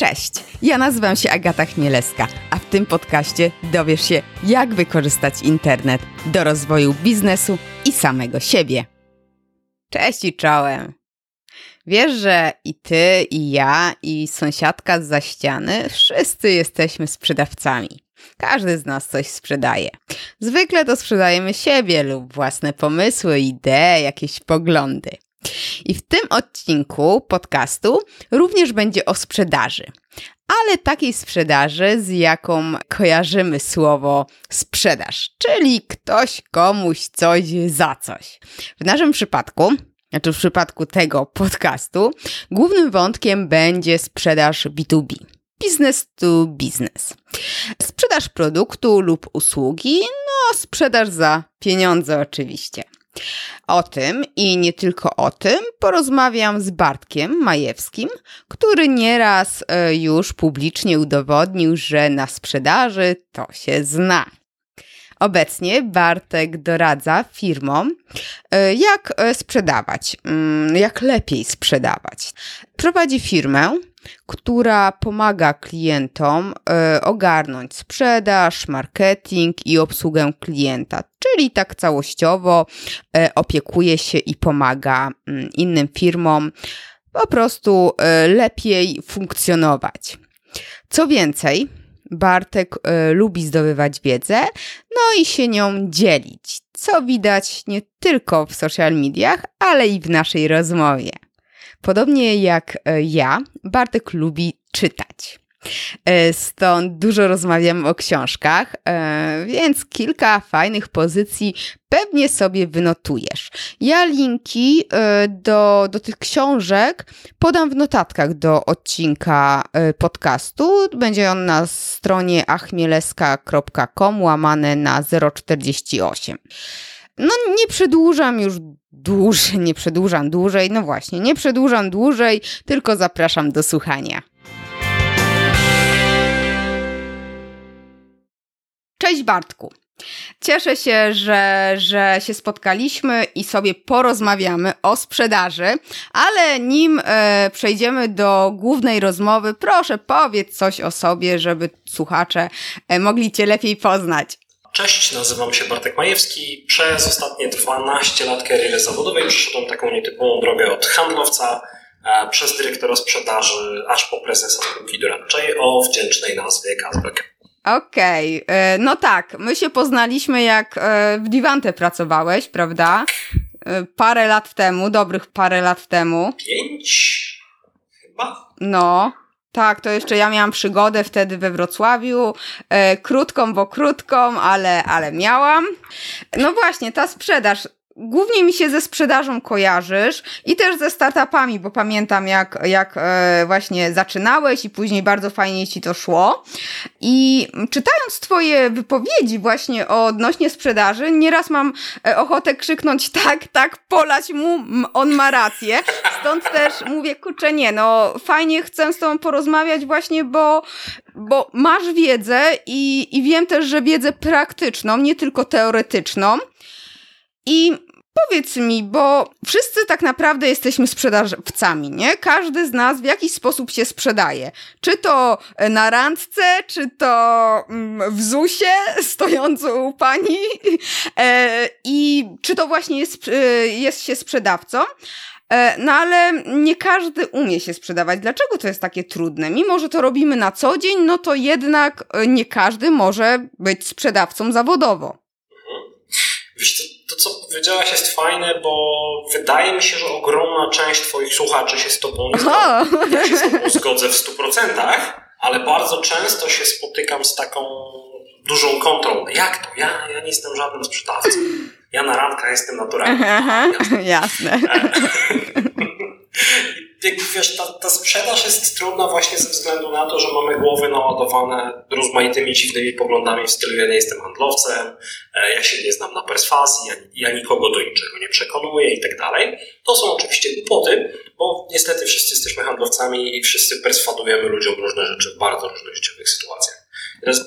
Cześć, ja nazywam się Agata Chmielewska, a w tym podcaście dowiesz się, jak wykorzystać internet do rozwoju biznesu i samego siebie. Cześć i czołem! Wiesz, że i ty, i ja, i sąsiadka za ściany, wszyscy jesteśmy sprzedawcami. Każdy z nas coś sprzedaje. Zwykle to sprzedajemy siebie lub własne pomysły, idee, jakieś poglądy. I w tym odcinku podcastu również będzie o sprzedaży. Ale takiej sprzedaży, z jaką kojarzymy słowo sprzedaż, czyli ktoś komuś coś za coś. W naszym przypadku znaczy w przypadku tego podcastu, głównym wątkiem będzie sprzedaż B2B. Business to business. Sprzedaż produktu lub usługi, no sprzedaż za pieniądze oczywiście. O tym i nie tylko o tym porozmawiam z Bartkiem Majewskim, który nieraz e, już publicznie udowodnił, że na sprzedaży to się zna. Obecnie Bartek doradza firmom, e, jak e, sprzedawać, mm, jak lepiej sprzedawać. Prowadzi firmę, która pomaga klientom e, ogarnąć sprzedaż, marketing i obsługę klienta, czyli tak całościowo opiekuje się i pomaga mm, innym firmom po prostu lepiej funkcjonować. Co więcej, Bartek lubi zdobywać wiedzę, no i się nią dzielić, co widać nie tylko w social mediach, ale i w naszej rozmowie. Podobnie jak y, ja, Bartek lubi czytać. E, stąd dużo rozmawiamy o książkach, e, więc kilka fajnych pozycji pewnie sobie wynotujesz. Ja linki e, do, do tych książek podam w notatkach do odcinka podcastu. Będzie on na stronie achmieleska.com łamane na 048. No nie przedłużam już dłużej, nie przedłużam dłużej, no właśnie, nie przedłużam dłużej, tylko zapraszam do słuchania. Cześć Bartku. Cieszę się, że, że się spotkaliśmy i sobie porozmawiamy o sprzedaży, ale nim e, przejdziemy do głównej rozmowy, proszę powiedz coś o sobie, żeby słuchacze e, mogli Cię lepiej poznać. Cześć, nazywam się Bartek Majewski. Przez ostatnie 12 lat kariery zawodowej przeszedłem taką nietypową drogę od handlowca e, przez dyrektora sprzedaży aż po prezesa spółki doradczej o wdzięcznej nazwie Kazbek. Okej, okay. E, no tak, my się poznaliśmy jak e, w Divante pracowałeś, prawda? E, parę lat temu, dobrych parę lat temu. Pięć? Chyba? No, tak, to jeszcze ja miałam przygodę wtedy we Wrocławiu, e, krótką, bo krótką, ale, ale miałam. No właśnie, ta sprzedaż głównie mi się ze sprzedażą kojarzysz i też ze startupami, bo pamiętam jak, jak e, właśnie zaczynałeś i później bardzo fajnie ci to szło. I czytając twoje wypowiedzi właśnie odnośnie sprzedaży, nieraz mam e, ochotę krzyknąć tak, tak, polać mu, on ma rację. Stąd też mówię, kurczę, nie, no fajnie chcę z tobą porozmawiać właśnie, bo bo masz wiedzę i, i wiem też, że wiedzę praktyczną, nie tylko teoretyczną. I Powiedz mi, bo wszyscy tak naprawdę jesteśmy sprzedawcami, nie? Każdy z nas w jakiś sposób się sprzedaje. Czy to na randce, czy to mm, w ZUSie, stojąc u pani, e, i czy to właśnie jest, e, jest się sprzedawcą. E, no ale nie każdy umie się sprzedawać. Dlaczego to jest takie trudne? Mimo, że to robimy na co dzień, no to jednak nie każdy może być sprzedawcą zawodowo. Wiesz, to, co powiedziałaś jest fajne, bo wydaje mi się, że ogromna część Twoich słuchaczy się z Tobą nie zgodzi. Ja się z Tobą zgodzę w 100%, ale bardzo często się spotykam z taką dużą kontrą. Jak to? Ja, ja nie jestem żadnym sprzedawcą. Ja na randkach jestem naturalny. Jasne. Jasne. Wiesz, ta, ta sprzedaż jest trudna właśnie ze względu na to, że mamy głowy naładowane rozmaitymi dziwnymi poglądami w stylu ja nie jestem handlowcem, e, ja się nie znam na perswazji, ja, ja nikogo do niczego nie przekonuję i tak dalej. To są oczywiście głupoty, bo niestety wszyscy jesteśmy handlowcami i wszyscy perswadujemy ludziom różne rzeczy w bardzo różnych życiowych sytuacjach.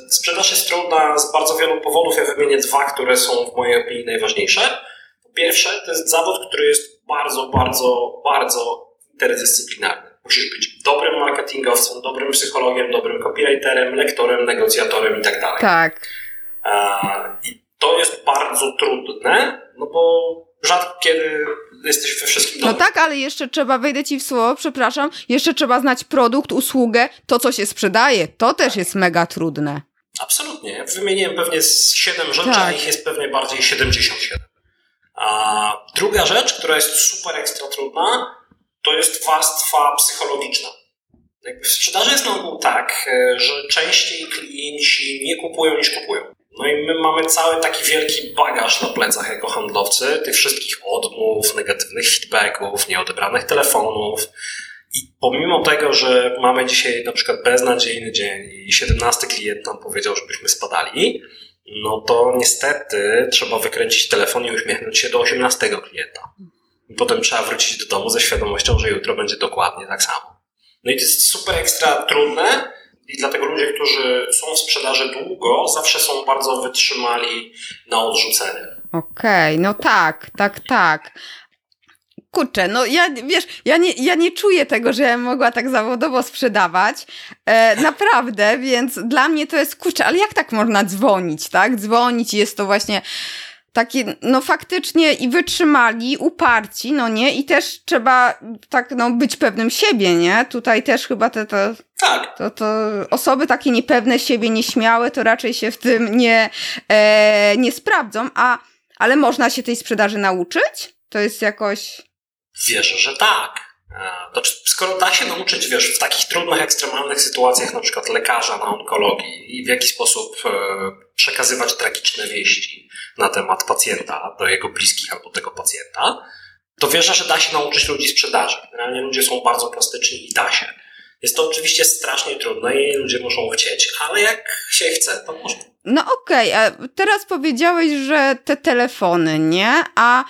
Sprzedaż jest trudna z bardzo wielu powodów. Ja wymienię dwa, które są w mojej opinii najważniejsze. Po pierwsze, to jest zawód, który jest bardzo, bardzo, bardzo interdyscyplinarny. Musisz być dobrym marketingowcem, dobrym psychologiem, dobrym copywriterem, lektorem, negocjatorem i tak dalej. Tak. I to jest bardzo trudne, no bo rzadko kiedy jesteś we wszystkim dobrym. No tak, ale jeszcze trzeba, wejdę ci w słowo, przepraszam, jeszcze trzeba znać produkt, usługę, to co się sprzedaje. To też jest mega trudne. Absolutnie. Wymieniłem pewnie z 7 rzeczy, tak. a ich jest pewnie bardziej 77. A druga rzecz, która jest super ekstra trudna, to jest warstwa psychologiczna. W sprzedaży jest na ogół tak, e, że częściej klienci nie kupują niż kupują. No i my mamy cały taki wielki bagaż na plecach jako handlowcy, tych wszystkich odmów, negatywnych feedbacków, nieodebranych telefonów. I pomimo tego, że mamy dzisiaj na przykład beznadziejny dzień i 17 klient nam powiedział, żebyśmy spadali, no to niestety trzeba wykręcić telefon i uśmiechnąć się do 18 klienta. Potem trzeba wrócić do domu ze świadomością, że jutro będzie dokładnie tak samo. No i to jest super ekstra trudne i dlatego ludzie, którzy są w sprzedaży długo, zawsze są bardzo wytrzymali na odrzucenie. Okej, okay, no tak, tak, tak. Kurczę, no ja, wiesz, ja nie, ja nie czuję tego, że ja mogła tak zawodowo sprzedawać, e, naprawdę, więc dla mnie to jest, kurczę, ale jak tak można dzwonić, tak? Dzwonić jest to właśnie takie, no faktycznie i wytrzymali, uparci, no nie? I też trzeba tak, no być pewnym siebie, nie? Tutaj też chyba te, to, tak. to, to osoby takie niepewne siebie, nieśmiałe, to raczej się w tym nie, e, nie sprawdzą, a, ale można się tej sprzedaży nauczyć? To jest jakoś... Wierzę, że tak. E, to skoro da się nauczyć, wiesz, w takich trudnych, ekstremalnych sytuacjach, na przykład lekarza na onkologii i w jaki sposób e, przekazywać tragiczne wieści na temat pacjenta do jego bliskich albo tego pacjenta, to wierzę, że da się nauczyć ludzi sprzedaży. Generalnie ludzie są bardzo plastyczni i da się. Jest to oczywiście strasznie trudne i ludzie muszą chcieć, ale jak się chce, to można. No okej, okay, teraz powiedziałeś, że te telefony, nie? A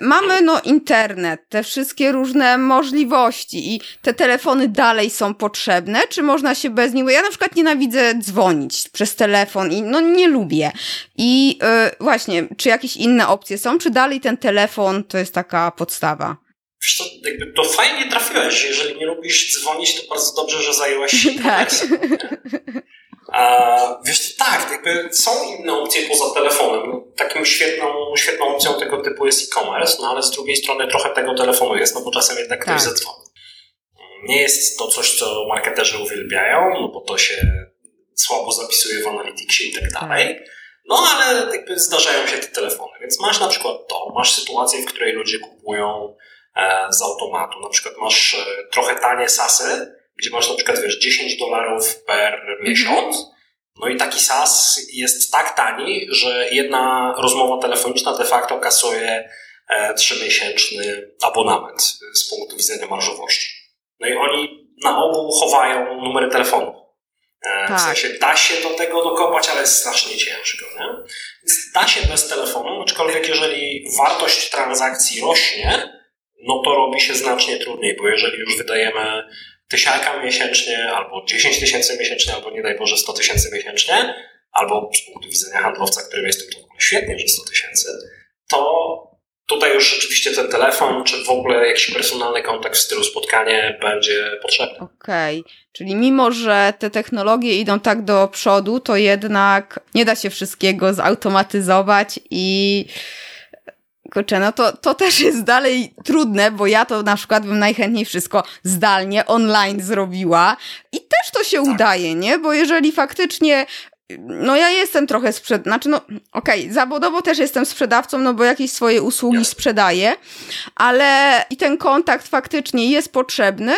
mamy no internet, te wszystkie różne możliwości i te telefony dalej są potrzebne, czy można się bez nich, ja na przykład nienawidzę dzwonić przez telefon i no nie lubię. I yy, właśnie, czy jakieś inne opcje są, czy dalej ten telefon to jest taka podstawa? Wiesz to, jakby to fajnie trafiłeś. Jeżeli nie lubisz dzwonić, to bardzo dobrze, że zajęłaś się tak. Wiesz, tak, jakby są inne opcje poza telefonem. Taką świetną, świetną opcją tego typu jest e-commerce, no ale z drugiej strony trochę tego telefonu jest, no bo czasem jednak ktoś tak. zadzwoni. Nie jest to coś, co marketerzy uwielbiają, no bo to się słabo zapisuje w analityksie i tak dalej. Tak. No ale jakby zdarzają się te telefony, więc masz na przykład to, masz sytuację, w której ludzie kupują e, z automatu, na przykład masz e, trochę tanie sasy, gdzie masz na przykład, wiesz, 10 dolarów per miesiąc, no i taki SaaS jest tak tani, że jedna rozmowa telefoniczna de facto kasuje e, trzymiesięczny abonament z punktu widzenia marżowości. No i oni na ogół chowają numery telefonu. E, tak. W sensie da się do tego dokopać, ale jest strasznie ciężko. Nie? Więc da się bez telefonu, aczkolwiek jeżeli wartość transakcji rośnie, no to robi się znacznie trudniej, bo jeżeli już wydajemy tysiaka miesięcznie, albo 10 tysięcy miesięcznie, albo nie daj Boże 100 tysięcy miesięcznie, albo z punktu widzenia handlowca, którym jestem, to w ogóle świetnie, że 100 tysięcy, to tutaj już rzeczywiście ten telefon, czy w ogóle jakiś personalny kontakt w stylu spotkanie będzie potrzebny. Okej, okay. czyli mimo, że te technologie idą tak do przodu, to jednak nie da się wszystkiego zautomatyzować i Kurczę, no to, to też jest dalej trudne, bo ja to na przykład bym najchętniej wszystko zdalnie, online zrobiła i też to się tak. udaje, nie? Bo jeżeli faktycznie no ja jestem trochę sprzed... Znaczy no, okej, okay, zawodowo też jestem sprzedawcą, no bo jakieś swoje usługi sprzedaję, ale i ten kontakt faktycznie jest potrzebny,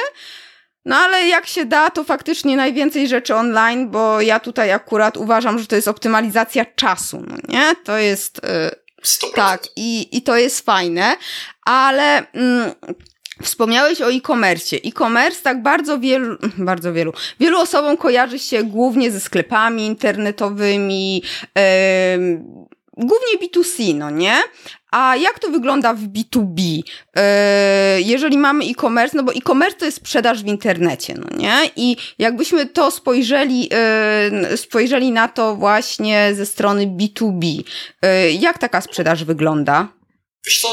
no ale jak się da, to faktycznie najwięcej rzeczy online, bo ja tutaj akurat uważam, że to jest optymalizacja czasu, no nie? To jest... Yy, 100%. Tak, i, i to jest fajne, ale mm, Wspomniałeś o e-commerce. E-commerce tak bardzo wielu, bardzo wielu, wielu osobom kojarzy się głównie ze sklepami internetowymi, yy, głównie B2C, no nie? A jak to wygląda w B2B? E, jeżeli mamy e-commerce, no bo e-commerce to jest sprzedaż w internecie, no nie? I jakbyśmy to spojrzeli, e, spojrzeli na to właśnie ze strony B2B, e, jak taka sprzedaż wygląda? Wiesz co,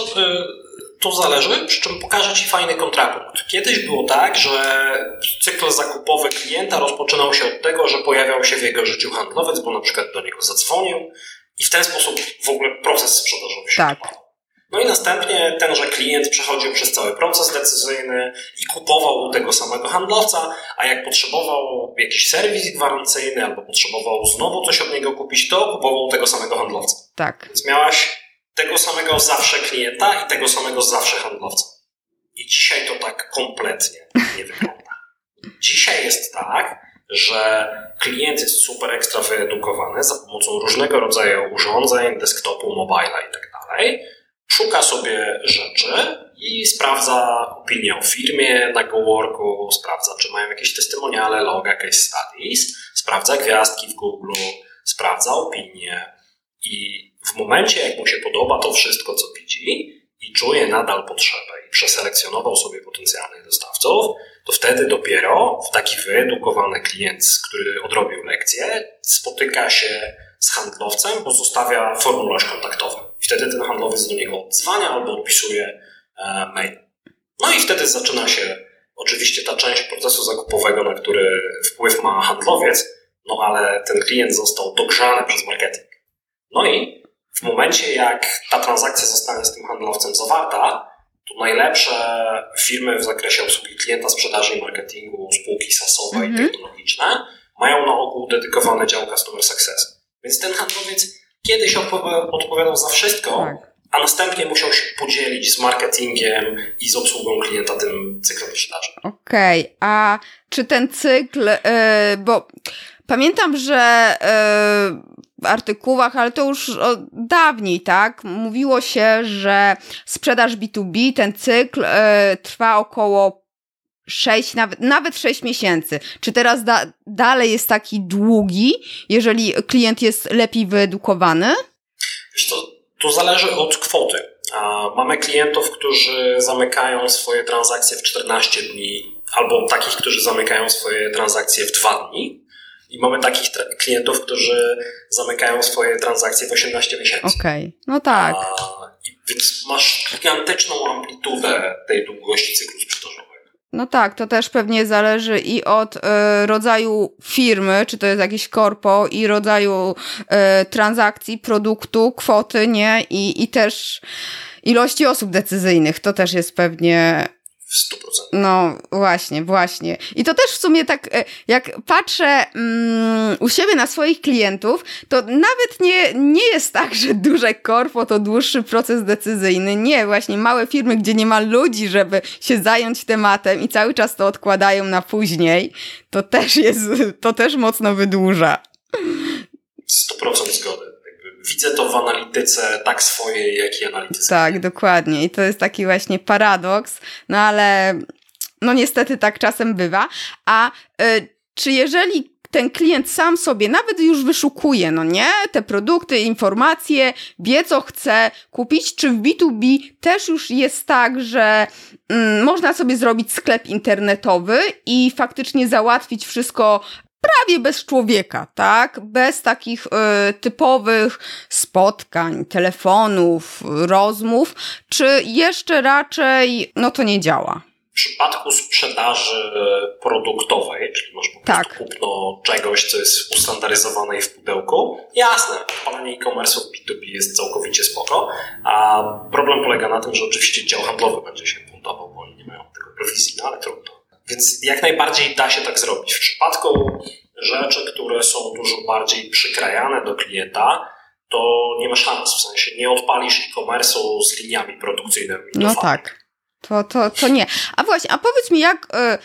To zależy, przy czym pokażę Ci fajny kontrapunkt. Kiedyś było tak, że cykl zakupowy klienta rozpoczynał się od tego, że pojawiał się w jego życiu handlowiec, bo na przykład do niego zadzwonił i w ten sposób w ogóle proces sprzedażowy się tak. No i następnie tenże klient przechodził przez cały proces decyzyjny i kupował u tego samego handlowca, a jak potrzebował jakiś serwis gwarancyjny albo potrzebował znowu coś od niego kupić, to kupował u tego samego handlowca. Tak. Więc miałaś tego samego zawsze klienta i tego samego zawsze handlowca. I dzisiaj to tak kompletnie nie wygląda. Dzisiaj jest tak, że klient jest super ekstra wyedukowany za pomocą różnego rodzaju urządzeń, desktopu, mobila i tak szuka sobie rzeczy i sprawdza opinię o firmie na GoWorku, sprawdza, czy mają jakieś testymoniale, loga, case studies, sprawdza gwiazdki w Google, sprawdza opinie. I w momencie, jak mu się podoba to wszystko, co widzi i czuje nadal potrzebę i przeselekcjonował sobie potencjalnych dostawców, to wtedy dopiero w taki wyedukowany klient, który odrobił lekcję, spotyka się z handlowcem, bo zostawia formularz kontaktowy. Wtedy ten handlowiec do niego odzwania albo odpisuje e, mail. No i wtedy zaczyna się oczywiście ta część procesu zakupowego, na który wpływ ma handlowiec, no ale ten klient został dogrzany przez marketing. No i w momencie, jak ta transakcja zostanie z tym handlowcem zawarta, to najlepsze firmy w zakresie obsługi klienta, sprzedaży i marketingu, spółki sasowe mm -hmm. i mhm. technologiczne mają na ogół dedykowany dział Customer Success. Więc ten handlowiec kiedyś odpowiadał za wszystko, tak. a następnie musiał się podzielić z marketingiem i z obsługą klienta tym cyklem sprzedaży. Okej, okay. a czy ten cykl, yy, bo pamiętam, że yy, artykułach, ale to już dawniej, tak? Mówiło się, że sprzedaż B2B, ten cykl yy, trwa około 6, nawet, nawet 6 miesięcy. Czy teraz da, dalej jest taki długi, jeżeli klient jest lepiej wyedukowany? Wiesz, to, to zależy od kwoty. Mamy klientów, którzy zamykają swoje transakcje w 14 dni, albo takich, którzy zamykają swoje transakcje w 2 dni. I mamy takich klientów, którzy zamykają swoje transakcje w 18 miesięcy. Okej, okay. no tak. A, więc masz gigantyczną amplitudę tej długości cyklu sprzedażowego. No tak, to też pewnie zależy i od y, rodzaju firmy, czy to jest jakiś korpo, i rodzaju y, transakcji, produktu, kwoty, nie? I, I też ilości osób decyzyjnych. To też jest pewnie w 100%. No właśnie, właśnie. I to też w sumie tak, e, jak patrzę mm, u siebie na swoich klientów, to nawet nie, nie jest tak, że duże korpo to dłuższy proces decyzyjny. Nie, właśnie małe firmy, gdzie nie ma ludzi, żeby się zająć tematem i cały czas to odkładają na później, to też jest, to też mocno wydłuża. 100% zgody widzę to w analityce tak swojej, jak i analityce. Tak, dokładnie. I to jest taki właśnie paradoks, no ale no niestety tak czasem bywa. A y, czy jeżeli ten klient sam sobie nawet już wyszukuje, no nie, te produkty, informacje, wie co chce kupić, czy w B2B też już jest tak, że mm, można sobie zrobić sklep internetowy i faktycznie załatwić wszystko prawie bez człowieka, tak? Bez takich y, typowych spotkań, telefonów, rozmów, czy jeszcze raczej no to nie działa? W przypadku sprzedaży produktowej, czyli masz po tak. prostu kupno czegoś, co jest ustandaryzowane i w pudełku, jasne, odpalanie e-commerce w B2B jest całkowicie spoko, a problem polega na tym, że oczywiście dział handlowy będzie się buntował, bo oni nie mają tego prowizji, no ale trudno. Więc jak najbardziej da się tak zrobić. W przypadku rzeczy, które są dużo bardziej przykrajane do klienta, to nie ma szans. W sensie nie odpalisz e-commerce'u z liniami produkcyjnymi. No tak. To, to, to nie. A właśnie, a powiedz mi, jak, e,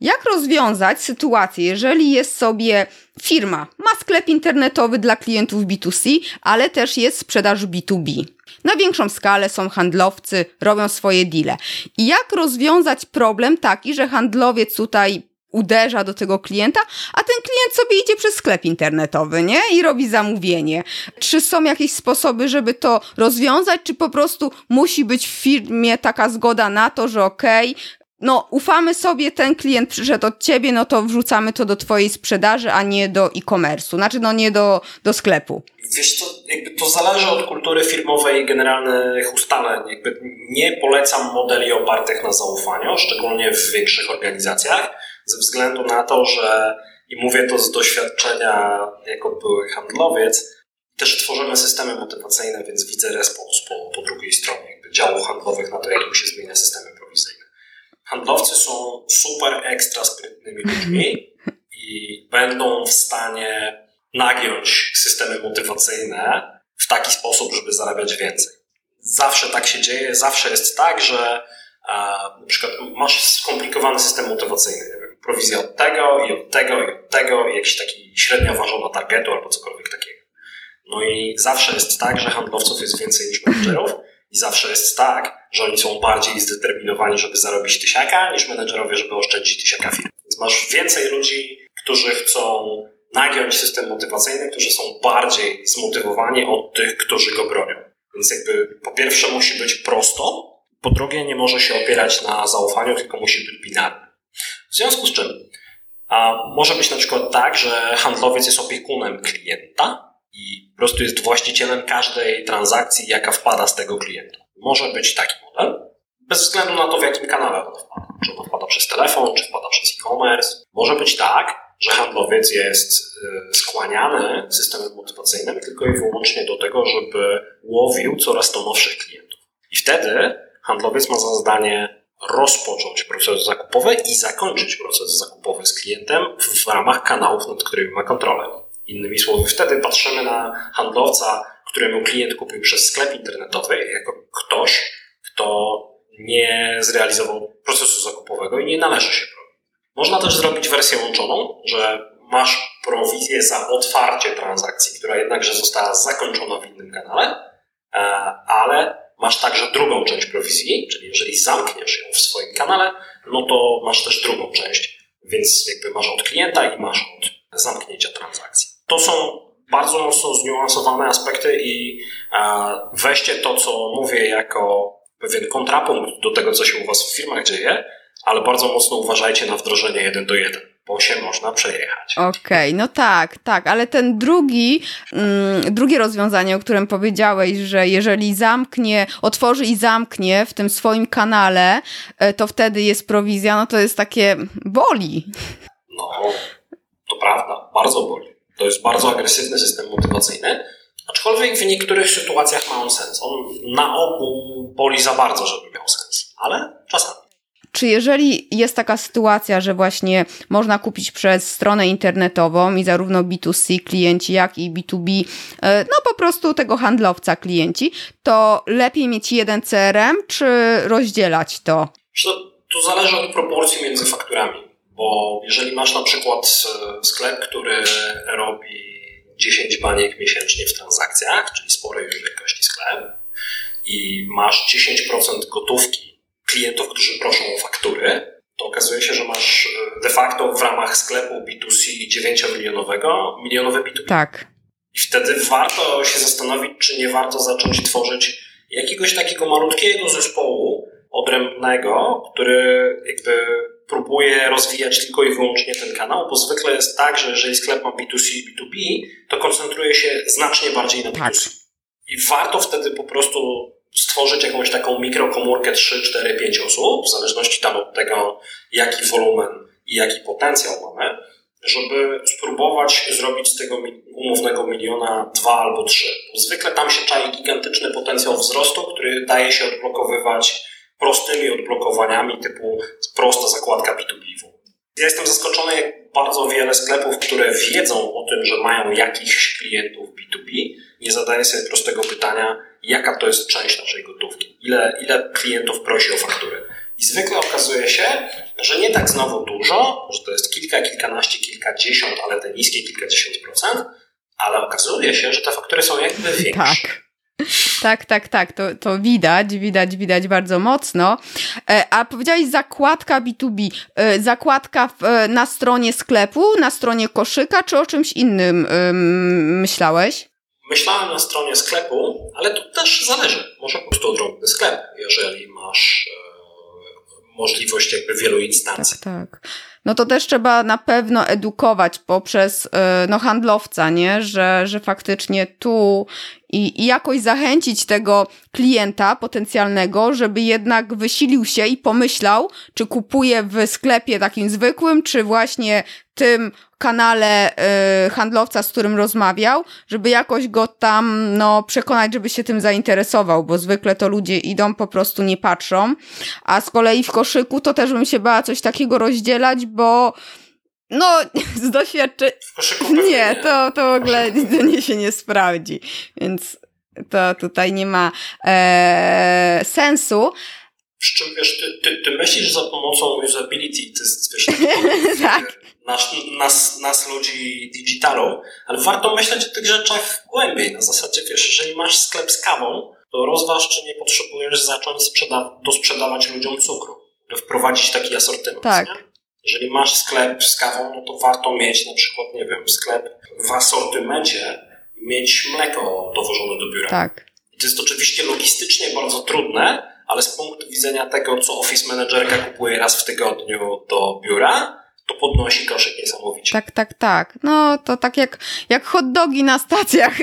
jak rozwiązać sytuację, jeżeli jest sobie firma, ma sklep internetowy dla klientów B2C, ale też jest sprzedaż B2B. Na większą skalę są handlowcy, robią swoje deale. I jak rozwiązać problem taki, że handlowiec tutaj uderza do tego klienta, a ten klient sobie idzie przez sklep internetowy, nie? I robi zamówienie. Czy są jakieś sposoby, żeby to rozwiązać, czy po prostu musi być w firmie taka zgoda na to, że okej, no ufamy sobie, ten klient przyszedł od ciebie, no to wrzucamy to do twojej sprzedaży, a nie do e-commerce'u, znaczy no nie do, do sklepu. Wiesz jakby to zależy od kultury firmowej i generalnych ustaleń. Jakby nie polecam modeli opartych na zaufaniu, szczególnie w większych organizacjach, ze względu na to, że i mówię to z doświadczenia jako były handlowiec, też tworzymy systemy motywacyjne, więc widzę respons po, po drugiej stronie działów handlowych na to, jak się zmienia systemy. Handlowcy są super ekstra sprytnymi ludźmi i będą w stanie nagiąć systemy motywacyjne w taki sposób, żeby zarabiać więcej. Zawsze tak się dzieje, zawsze jest tak, że na przykład masz skomplikowany system motywacyjny, prowizja od tego i od tego i od tego i jakiś taki średnio ważona targetu albo cokolwiek takiego. No i zawsze jest tak, że handlowców jest więcej niż menedżerów i zawsze jest tak, że oni są bardziej zdeterminowani, żeby zarobić tysiaka, niż menedżerowie, żeby oszczędzić tysiaka firm. Więc masz więcej ludzi, którzy chcą nagiąć system motywacyjny, którzy są bardziej zmotywowani od tych, którzy go bronią. Więc jakby po pierwsze musi być prosto, po drugie nie może się opierać na zaufaniu, tylko musi być binarny. W związku z czym a może być na przykład tak, że handlowiec jest opiekunem klienta i po prostu jest właścicielem każdej transakcji, jaka wpada z tego klienta. Może być taki model, bez względu na to, w jakim kanale on wpada. Czy on wpada przez telefon, czy wpada przez e-commerce. Może być tak, że handlowiec jest y, skłaniany systemem motywacyjnym tylko i wyłącznie do tego, żeby łowił coraz to nowszych klientów. I wtedy handlowiec ma za zadanie rozpocząć proces zakupowy i zakończyć proces zakupowy z klientem w ramach kanałów, nad którymi ma kontrolę. Innymi słowy, wtedy patrzymy na handlowca, któremu klient kupił przez sklep internetowy, jako ktoś, kto nie zrealizował procesu zakupowego i nie należy się można też zrobić wersję łączoną, że masz prowizję za otwarcie transakcji, która jednakże została zakończona w innym kanale, e, ale masz także drugą część prowizji, czyli jeżeli zamkniesz ją w swoim kanale, no to masz też drugą część, więc jakby masz od klienta i masz od zamknięcia transakcji. To są bardzo mocno zniuansowane aspekty i e, weźcie to, co mówię jako pewien kontrapunkt do tego, co się u Was w firmach dzieje, ale bardzo mocno uważajcie na wdrożenie jeden do jeden, bo się można przejechać. Okej, okay, no tak, tak, ale ten drugi, mm, drugie rozwiązanie, o którym powiedziałeś, że jeżeli zamknie, otworzy i zamknie w tym swoim kanale, e, to wtedy jest prowizja, no to jest takie boli. No, to prawda, bardzo boli. To jest bardzo agresywny system motywacyjny, aczkolwiek w niektórych sytuacjach ma on sens. On na ogół boli za bardzo, żeby miał sens, ale czasami. Czy jeżeli jest taka sytuacja, że właśnie można kupić przez stronę internetową i zarówno B2C klienci, jak i B2B, e, no po prostu tego handlowca klienci, to lepiej mieć jeden CRM, czy rozdzielać to? To zależy od proporcji między fakturami, bo jeżeli masz na przykład e, sklep, który robi 10 baniek miesięcznie w transakcjach, czyli sporej wielkości sklep, i masz 10% gotówki klientów, którzy proszą o faktury, to okazuje się, że masz e, de facto w ramach sklepu B2C 9-milionowego milionowe B2B. Tak. I wtedy warto się zastanowić, czy nie warto zacząć tworzyć jakiegoś takiego malutkiego zespołu odrębnego, który jakby próbuje rozwijać tylko i wyłącznie ten kanał, bo zwykle jest tak, że jeżeli sklep ma B2C i B2B, to koncentruje się znacznie bardziej na B2C. Tak. I warto wtedy po prostu stworzyć jakąś taką mikrokomórkę 3, 4, 5 osób, w zależności tam od tego, jaki wolumen i jaki potencjał mamy, żeby spróbować zrobić z tego umownego miliona dwa albo trzy. Zwykle tam się czai gigantyczny potencjał wzrostu, który daje się odblokowywać prostymi odblokowaniami typu prosta zakładka B2B. Ja jestem zaskoczony, jak bardzo wiele sklepów, które wiedzą o tym, że mają jakichś klientów B2B, nie zadaje sobie prostego pytania, jaka to jest część naszej gotówki, ile, ile klientów prosi o faktury. I zwykle okazuje się, że nie tak znowu dużo, że to jest kilka, kilkanaście, kilkadziesiąt, ale te niskie kilkadziesiąt procent, ale okazuje się, że te faktury są jakby większe. Tak. Tak, tak, tak, to, to widać, widać, widać bardzo mocno. E, a powiedziałeś zakładka B2B, e, zakładka e, na stronie sklepu, na stronie koszyka, czy o czymś innym myślałeś? Myślałem na stronie sklepu, ale to też zależy. Może po prostu odrobny sklep. Jeżeli masz możliwość jakby wielu instancji. Tak, tak. No to też trzeba na pewno edukować poprzez no, handlowca, nie? Że, że faktycznie tu i, i jakoś zachęcić tego klienta potencjalnego, żeby jednak wysilił się i pomyślał, czy kupuje w sklepie takim zwykłym, czy właśnie tym kanale y, handlowca, z którym rozmawiał, żeby jakoś go tam no, przekonać, żeby się tym zainteresował, bo zwykle to ludzie idą, po prostu nie patrzą. A z kolei w koszyku to też bym się bała coś takiego rozdzielać, bo no, z doświadczenia. Nie, to, to w ogóle nie się nie sprawdzi. Więc to tutaj nie ma e, sensu. Przy czym wiesz, ty, ty, ty myślisz za pomocą usability, to jest wiesz, tak. nas, nas, nas ludzi digitalu, ale warto myśleć o tych rzeczach głębiej. Na zasadzie wiesz, jeżeli masz sklep z kawą, to rozważ, czy nie potrzebujesz zacząć sprzeda dosprzedawać ludziom cukru, wprowadzić taki asortyment. Tak. Nie? Jeżeli masz sklep z kawą, no to warto mieć na przykład, nie wiem, sklep w asortymencie, mieć mleko dowożone do biura. Tak. To jest oczywiście logistycznie bardzo trudne, ale z punktu widzenia tego, co office managerka kupuje raz w tygodniu do biura, to podnosi koszyk niesamowicie. Tak, tak, tak. No to tak jak, jak hot dogi na stacjach.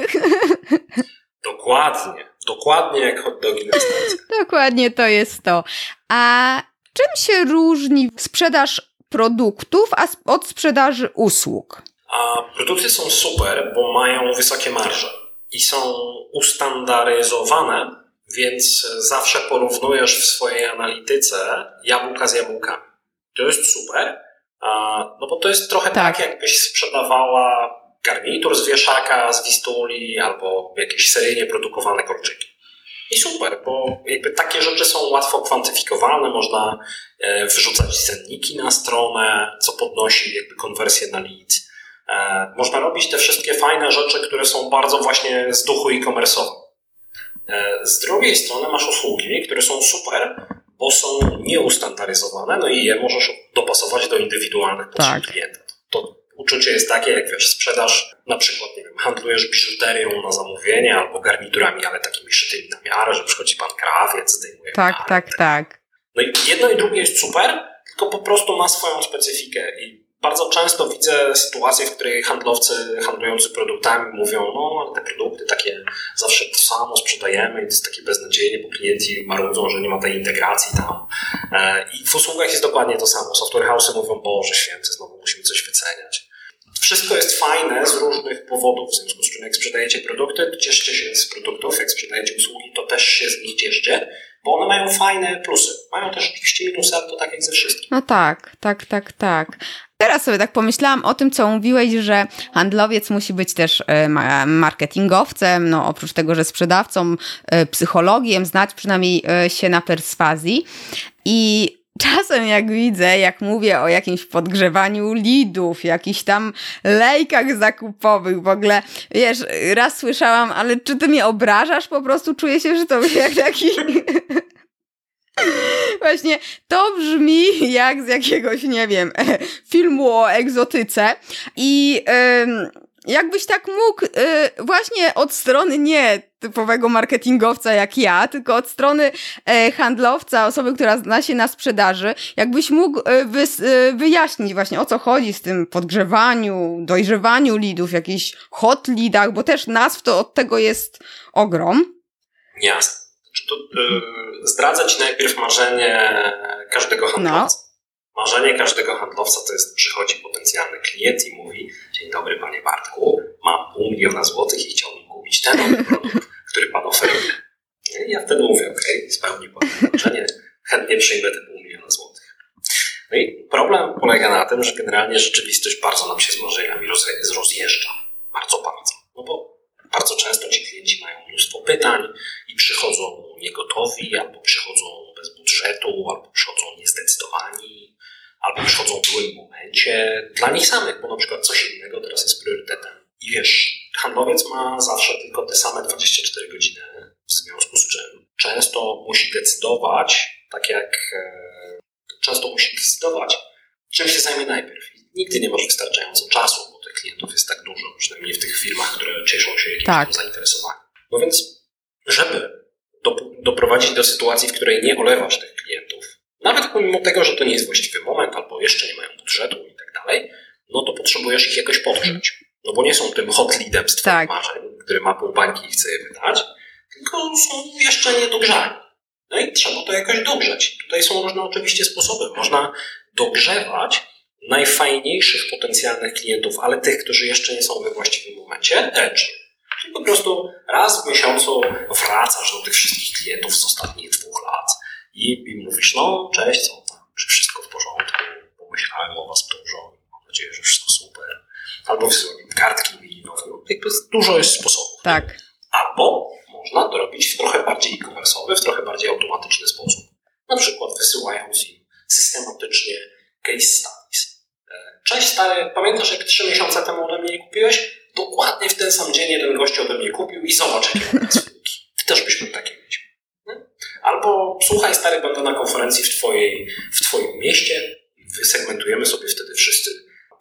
Dokładnie. Dokładnie jak hot dogi na stacjach. Dokładnie to jest to. A czym się różni sprzedaż produktów a od sprzedaży usług? A produkty są super, bo mają wysokie marże i są ustandaryzowane, więc zawsze porównujesz w swojej analityce jabłka z jabłkami. To jest super, no bo to jest trochę tak, tak jakbyś sprzedawała garnitur z wieszaka, z wistuli albo jakieś seryjnie produkowane kolczyki. I super, bo jakby takie rzeczy są łatwo kwantyfikowalne, można e, wyrzucać cenniki na stronę, co podnosi jakby konwersję na lead. E, można robić te wszystkie fajne rzeczy, które są bardzo właśnie z duchu e-commerce'owym. E, z drugiej strony masz usługi, które są super, bo są nieustandaryzowane, no i je możesz dopasować do indywidualnych potrzeb tak. klienta. To uczucie jest takie, jak wiesz, sprzedaż, na przykład, nie wiem, handlujesz biżuterią na zamówienie albo garniturami, ale takimi szytymi na miarę, że przychodzi pan krawiec, zdejmuje Tak, miarę, tak, tak. No i jedno i drugie jest super, tylko po prostu ma swoją specyfikę i bardzo często widzę sytuacje, w której handlowcy handlujący produktami mówią, no ale te produkty takie zawsze to samo sprzedajemy i to jest takie beznadziejnie, bo klienci marudzą, że nie ma tej integracji tam. E, I w usługach jest dokładnie to samo. Software house'y mówią, Boże święty, znowu musimy coś wyceniać. Wszystko jest fajne z różnych powodów, w związku z czym jak sprzedajecie produkty, to cieszcie się z produktów, jak sprzedajecie usługi, to też się z nich cieszcie, bo one mają fajne plusy. Mają też oczywiście minusy, ale to tak jak ze wszystkim. No tak, tak, tak, tak. Teraz sobie tak pomyślałam o tym, co mówiłeś, że handlowiec musi być też e, marketingowcem, no oprócz tego, że sprzedawcą, e, psychologiem, znać przynajmniej e, się na perswazji. I czasem jak widzę, jak mówię o jakimś podgrzewaniu lidów, jakichś tam lejkach zakupowych, w ogóle, wiesz, raz słyszałam, ale czy ty mnie obrażasz? Po prostu czuję się, że to jak taki... Właśnie to brzmi jak z jakiegoś, nie wiem, filmu o egzotyce i jakbyś tak mógł y, właśnie od strony nie typowego marketingowca jak ja, tylko od strony e, handlowca, osoby, która zna się na sprzedaży, jakbyś mógł e, e, wyjaśnić właśnie o co chodzi z tym podgrzewaniu, dojrzewaniu lidów, jakichś hot lidach, bo też nazw to od tego jest ogrom. Jasne. Yy, zdradzę Ci najpierw marzenie każdego handlowca. No. Marzenie każdego handlowca to jest, przychodzi potencjalny klient i mówi Dzień dobry Panie Bartku, mam pół miliona złotych i chciałbym kupić ten produkt, który Pan oferuje. I ja wtedy mówię, ok, spełni Pan marzenie, chętnie przyjmę te pół miliona złotych. No i problem polega na tym, że generalnie rzeczywistość bardzo nam się z marzeniami rozjeżdża. Bardzo, bardzo. No bo bardzo często ci klienci mają mnóstwo pytań i przychodzą niegotowi, albo przychodzą bez budżetu, albo przychodzą niezdecydowani, albo przychodzą w złym momencie dla nich samych, bo na przykład coś innego teraz jest priorytetem. I wiesz, handlowiec ma zawsze tylko te same 24 godziny, w związku z czym często musi decydować, tak jak e, często musi decydować, czym się zajmie najpierw. I nigdy nie masz wystarczająco czasu, bo tych klientów jest tak dużo, przynajmniej w tych firmach, które cieszą się jakimś tak. zainteresowaniem. No więc, żeby do, doprowadzić do sytuacji, w której nie olewasz tych klientów, Nawet pomimo tego, że to nie jest właściwy moment, albo jeszcze nie mają budżetu i tak dalej, no to potrzebujesz ich jakoś podgrzeć. No bo nie są tym hot leadem z twoich tak. marzeń, który ma pół bańki i chce je wydać, tylko są jeszcze niedogrzani. No i trzeba to jakoś dogrzać. Tutaj są różne oczywiście sposoby. Można dogrzewać najfajniejszych potencjalnych klientów, ale tych, którzy jeszcze nie są we właściwym momencie, ręcznie. Czyli po prostu raz w miesiącu wracasz do tych wszystkich klientów z ostatnich dwóch lat i, i mówisz, no cześć, co tam, czy wszystko w porządku, pomyślałem o was dużo, mam nadzieję, że wszystko super. Albo wysyłam kartki imieninowe. Jakby dużo jest sposobów. Tak. Albo można to robić w trochę bardziej e-commerce'owy, w trochę bardziej automatyczny sposób. Na przykład wysyłając im systematycznie case studies. E, cześć stary, pamiętasz jak trzy miesiące temu ode mnie kupiłeś? Dokładnie w ten sam dzień jeden gość ode mnie kupił i zobacz jakie mam Ty też byś mógł takie mieć. Albo słuchaj stary, będę na konferencji w, twojej, w twoim mieście, wysegmentujemy sobie wtedy wszyscy,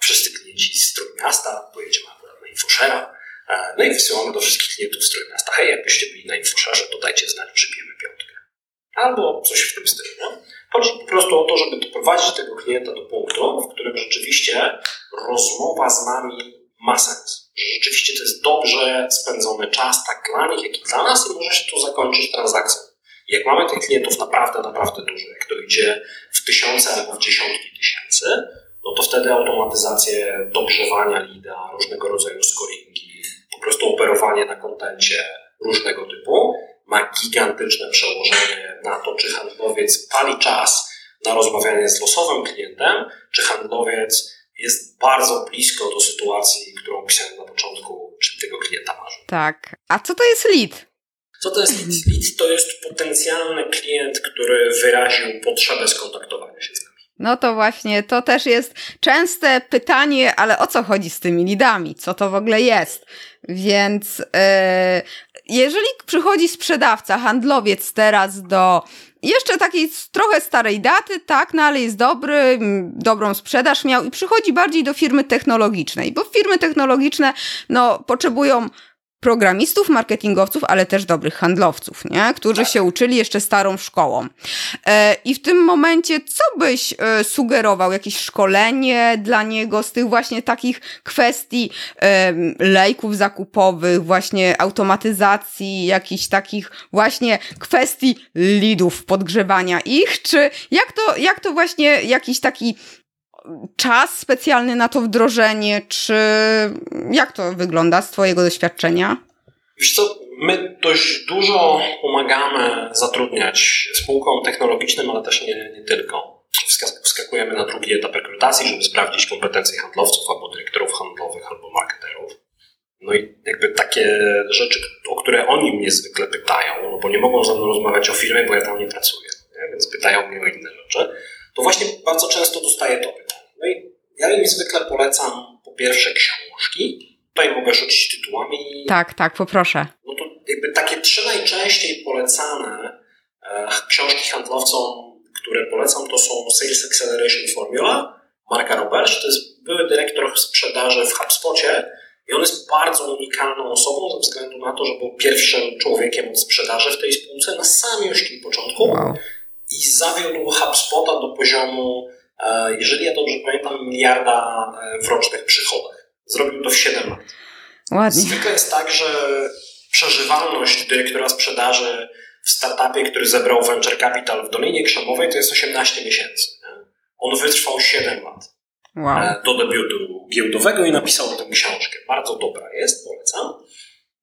wszyscy klienci z Trójmiasta, pojedziemy akurat na InfoShare'a, e, no i wysyłamy do wszystkich klientów z Trójmiasta, hej, jakbyście byli na InfoShare'ze, to dajcie znać, przypijemy piątkę. Albo coś w tym stylu. Nie? Chodzi po prostu o to, żeby doprowadzić tego klienta do punktu, w którym rzeczywiście rozmowa z nami ma sens. Że rzeczywiście to jest dobrze spędzony czas tak dla nich, jak i dla nas i może się to zakończyć transakcją. Jak mamy tych klientów naprawdę, naprawdę dużo, jak to idzie w tysiące albo w dziesiątki tysięcy, no to wtedy automatyzację dogrzewania lida, różnego rodzaju scoringi, po prostu operowanie na kontencie różnego typu ma gigantyczne przełożenie na to, czy handlowiec pali czas na rozmawianie z losowym klientem, czy handlowiec jest bardzo blisko do sytuacji, którą pisałem na początku, czy tego klienta marzy. Tak. A co to jest lead? Co to jest lead? Lead to jest potencjalny klient, który wyraził potrzebę skontaktowania się z nami. No to właśnie, to też jest częste pytanie, ale o co chodzi z tymi lidami? Co to w ogóle jest? Więc yy, jeżeli przychodzi sprzedawca, handlowiec teraz do jeszcze takiej trochę starej daty, tak, no ale jest dobry, dobrą sprzedaż miał i przychodzi bardziej do firmy technologicznej, bo firmy technologiczne, no, potrzebują programistów, marketingowców, ale też dobrych handlowców, nie? którzy tak. się uczyli jeszcze starą szkołą. E, I w tym momencie, co byś e, sugerował? Jakieś szkolenie dla niego z tych właśnie takich kwestii e, lejków zakupowych, właśnie automatyzacji, jakichś takich właśnie kwestii lidów, podgrzewania ich, czy jak to, jak to właśnie jakiś taki czas specjalny na to wdrożenie, czy jak to wygląda z Twojego doświadczenia? Wiesz co, my dość dużo pomagamy zatrudniać spółkom technologicznym, ale też nie, nie tylko. Wskakujemy na drugi etap rekrutacji, żeby sprawdzić kompetencje handlowców albo dyrektorów handlowych, albo marketerów. No i jakby takie rzeczy, o które oni mnie zwykle pytają, no bo nie mogą ze mną rozmawiać o firmie, bo ja tam nie pracuję, nie? więc pytają mnie o inne rzeczy, to właśnie bardzo często dostaję to pytanie. No i ja im zwykle polecam po pierwsze książki. Tutaj mogę rzucić tytułami. Tak, tak, poproszę. No to jakby takie trzy najczęściej polecane e, książki handlowcom, które polecam, to są Sales Acceleration Formula Marka Roberts. To jest były dyrektor sprzedaży w HubSpocie i on jest bardzo unikalną osobą ze względu na to, że był pierwszym człowiekiem od sprzedaży w tej spółce na samym początku wow. i zawiódł HubSpota do poziomu jeżeli ja dobrze pamiętam, miliarda e, w rocznych przychodach. Zrobił to w 7 lat. Ładnie. Zwykle jest tak, że przeżywalność dyrektora sprzedaży w startupie, który zebrał venture capital w Dolinie Krzemowej, to jest 18 miesięcy. On wytrwał 7 lat wow. E, do debiutu giełdowego i napisał tę książkę. Bardzo dobra jest, polecam.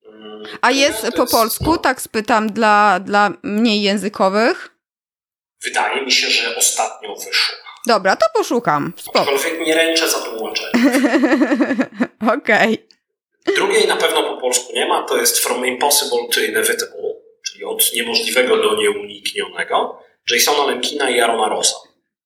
Mm, A jest, jest po polsku, no, tak spytam, dla, dla mniej językowych? Wydaje mi się, że ostatnio wyszło. Dobra, to poszukam. Spoko. Aczkolwiek nie ręczę za tłumaczenie. Okej. Okay. Drugiej na pewno po polsku nie ma, to jest From Impossible to Inevitable, czyli od niemożliwego do nieuniknionego, Jasona Lemkina i Arona Rosa.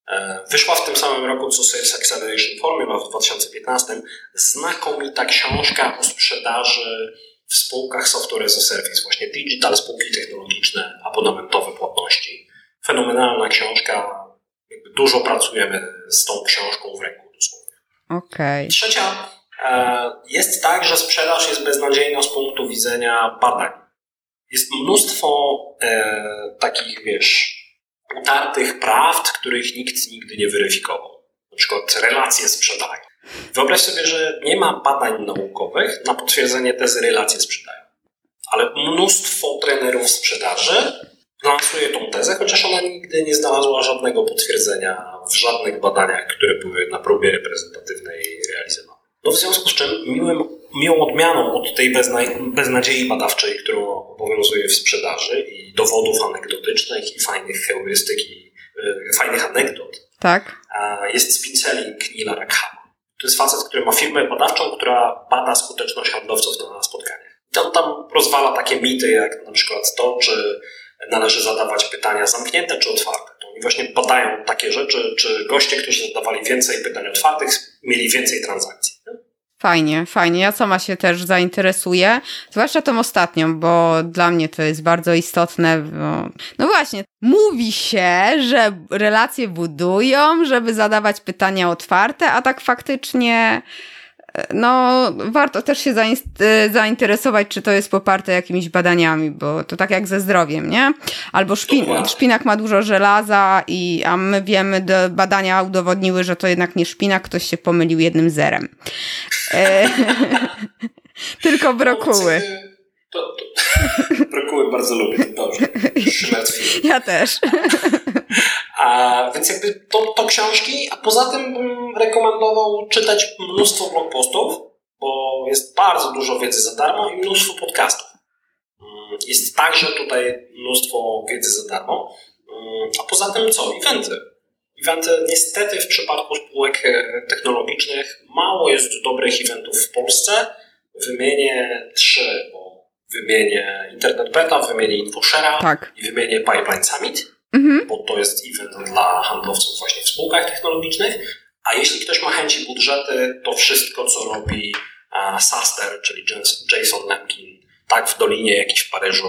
E, wyszła w tym samym roku co Sales Acceleration Formula w 2015. Znakomita książka o sprzedaży w spółkach software as a service, właśnie digital, spółki technologiczne, abonamentowe płatności. Fenomenalna książka, dużo pracujemy z tą książką w ręku dosłownie. Okay. Trzecia e, jest tak, że sprzedaż jest beznadziejna z punktu widzenia badań. Jest mnóstwo e, takich, wiesz, utartych prawd, których nikt nigdy nie weryfikował. Na przykład relacje sprzedają. Wyobraź sobie, że nie ma badań naukowych na potwierdzenie tezy relacje sprzedają. Ale mnóstwo trenerów sprzedaży lansuje tą tezę, chociaż ona nigdy nie znalazła żadnego potwierdzenia w żadnych badaniach, które były na próbie reprezentatywnej realizowane. No w związku z czym miłym, miłą odmianą od tej bezna, beznadziei badawczej, którą obowiązuje w sprzedaży i dowodów anegdotycznych i fajnych heurystyk i y, fajnych anegdot, tak. jest spin selling Nila Rakhama. To jest facet, który ma firmę badawczą, która bada skuteczność handlowców na spotkaniach. I on tam rozwala takie mity, jak na przykład to, czy należy zadawać pytania zamknięte czy otwarte. To oni właśnie badają takie rzeczy, czy goście, którzy zadawali więcej pytań otwartych, mieli więcej transakcji. Fajnie, fajnie. Ja sama się też zainteresuję, zwłaszcza tą ostatnią, bo dla mnie to jest bardzo istotne. Bo... No właśnie, mówi się, że relacje budują, żeby zadawać pytania otwarte, a tak faktycznie no, warto też się e, zainteresować, czy to jest poparte jakimiś badaniami, bo to tak jak ze zdrowiem, nie? Albo szpin szpinak ma dużo żelaza, i, a my wiemy, badania udowodniły, że to jednak nie szpinak, ktoś się pomylił jednym zerem. E, tylko brokuły. To, to. Brokuły bardzo lubię, dobrze. Ja też. A, więc jakby to, to książki, a poza tym bym rekomendował czytać mnóstwo blogpostów, bo jest bardzo dużo wiedzy za darmo i mnóstwo podcastów. Mm, jest także tutaj mnóstwo wiedzy za darmo. Mm, a poza tym co? Eventy. Eventy niestety w przypadku spółek e, technologicznych mało jest dobrych eventów w Polsce. Wymienię trzy, bo wymienię Internet Beta, wymienię InfoShare'a tak. i wymienię Pipeline Summit mhm. bo to jest event dla handlowców właśnie w spółkach technologicznych. A jeśli ktoś ma chęci budżety, to wszystko, co robi Saster, czyli Jason Lemkin, tak w Dolinie, jakiś w Paryżu,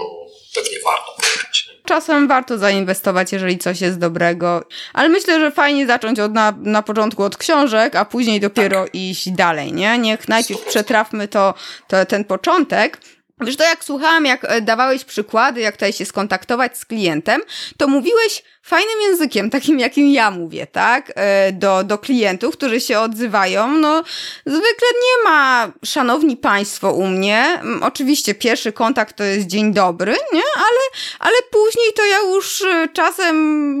pewnie warto pojechać. Czasem warto zainwestować, jeżeli coś jest dobrego, ale myślę, że fajnie zacząć od na, na początku od książek, a później dopiero tak. iść dalej, nie? Niech najpierw 100%. przetrafmy to, to, ten początek, Wiesz, to jak słuchałam, jak e, dawałeś przykłady, jak tutaj się skontaktować z klientem, to mówiłeś fajnym językiem, takim jakim ja mówię, tak, e, do, do klientów, którzy się odzywają. No, zwykle nie ma, szanowni państwo, u mnie. Oczywiście pierwszy kontakt to jest dzień dobry, nie, ale, ale później to ja już e, czasem,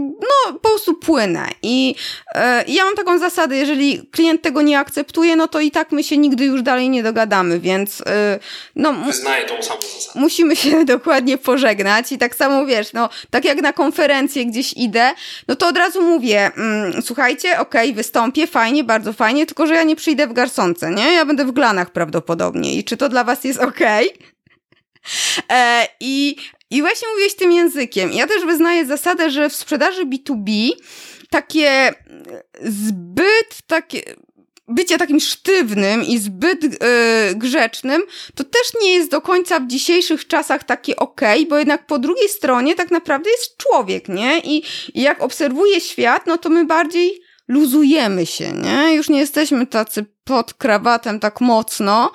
no, po prostu płynę. I e, ja mam taką zasadę, jeżeli klient tego nie akceptuje, no to i tak my się nigdy już dalej nie dogadamy, więc e, no. Wyznaję tą samą zasadę. Musimy się dokładnie pożegnać i tak samo wiesz, no, tak jak na konferencję gdzieś idę, no to od razu mówię, mm, słuchajcie, okej, okay, wystąpię, fajnie, bardzo fajnie, tylko że ja nie przyjdę w garsonce, nie? Ja będę w glanach prawdopodobnie. I czy to dla was jest okej? Okay? E, I, I właśnie mówiłeś tym językiem. Ja też wyznaję zasadę, że w sprzedaży B2B takie zbyt takie bycie takim sztywnym i zbyt yy, grzecznym, to też nie jest do końca w dzisiejszych czasach takie okej, okay, bo jednak po drugiej stronie tak naprawdę jest człowiek, nie? I, I jak obserwuje świat, no to my bardziej luzujemy się, nie? Już nie jesteśmy tacy pod krawatem tak mocno.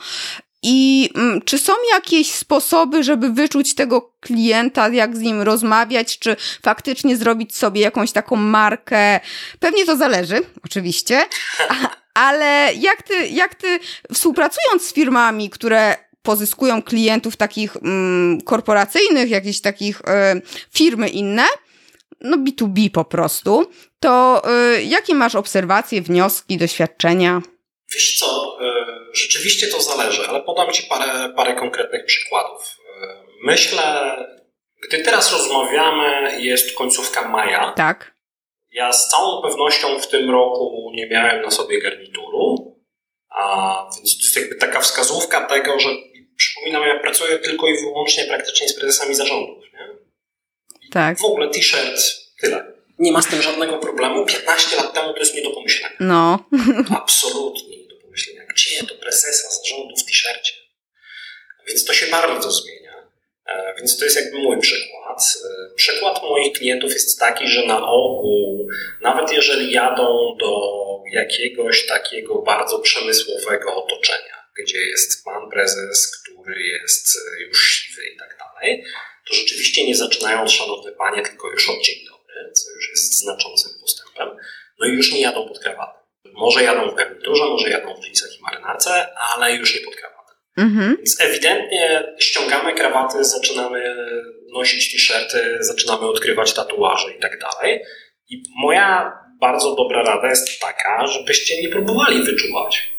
I mm, czy są jakieś sposoby, żeby wyczuć tego klienta, jak z nim rozmawiać, czy faktycznie zrobić sobie jakąś taką markę? Pewnie to zależy, oczywiście, ale jak ty, jak ty współpracując z firmami, które pozyskują klientów takich mm, korporacyjnych, jakichś takich y, firmy inne, no B2B po prostu, to y, jakie masz obserwacje, wnioski, doświadczenia? Wiesz co, y, rzeczywiście to zależy, ale podam Ci parę, parę konkretnych przykładów. Myślę, gdy teraz rozmawiamy, jest końcówka maja. Tak. Ja z całą pewnością w tym roku nie miałem na sobie garnituru, a więc to jest jakby taka wskazówka tego, że przypominam, ja pracuję tylko i wyłącznie praktycznie z prezesami zarządów. Nie? Tak. W ogóle t-shirt, tyle. Nie ma z tym żadnego problemu. 15 lat temu to jest nie do pomyślenia. No. Absolutnie. Gdzie to prezesa zarządu w t-shircie? Więc to się bardzo zmienia. E, więc to jest jakby mój przykład. E, przykład moich klientów jest taki, że na ogół, nawet jeżeli jadą do jakiegoś takiego bardzo przemysłowego otoczenia, gdzie jest pan prezes, który jest e, już siwy i tak dalej, to rzeczywiście nie zaczynają od szanowny panie, tylko już od dzień dobry, co już znaczącym postępem, no i już nie jadą pod krawatę. Może jadą w garniturze, może jadą w jeansach i marynarce, ale już nie pod krawatę. Mhm. Więc ewidentnie ściągamy krawaty, zaczynamy nosić t-shirty, zaczynamy odkrywać tatuaże i tak dalej. I moja bardzo dobra rada jest taka, żebyście nie próbowali wyczuwać.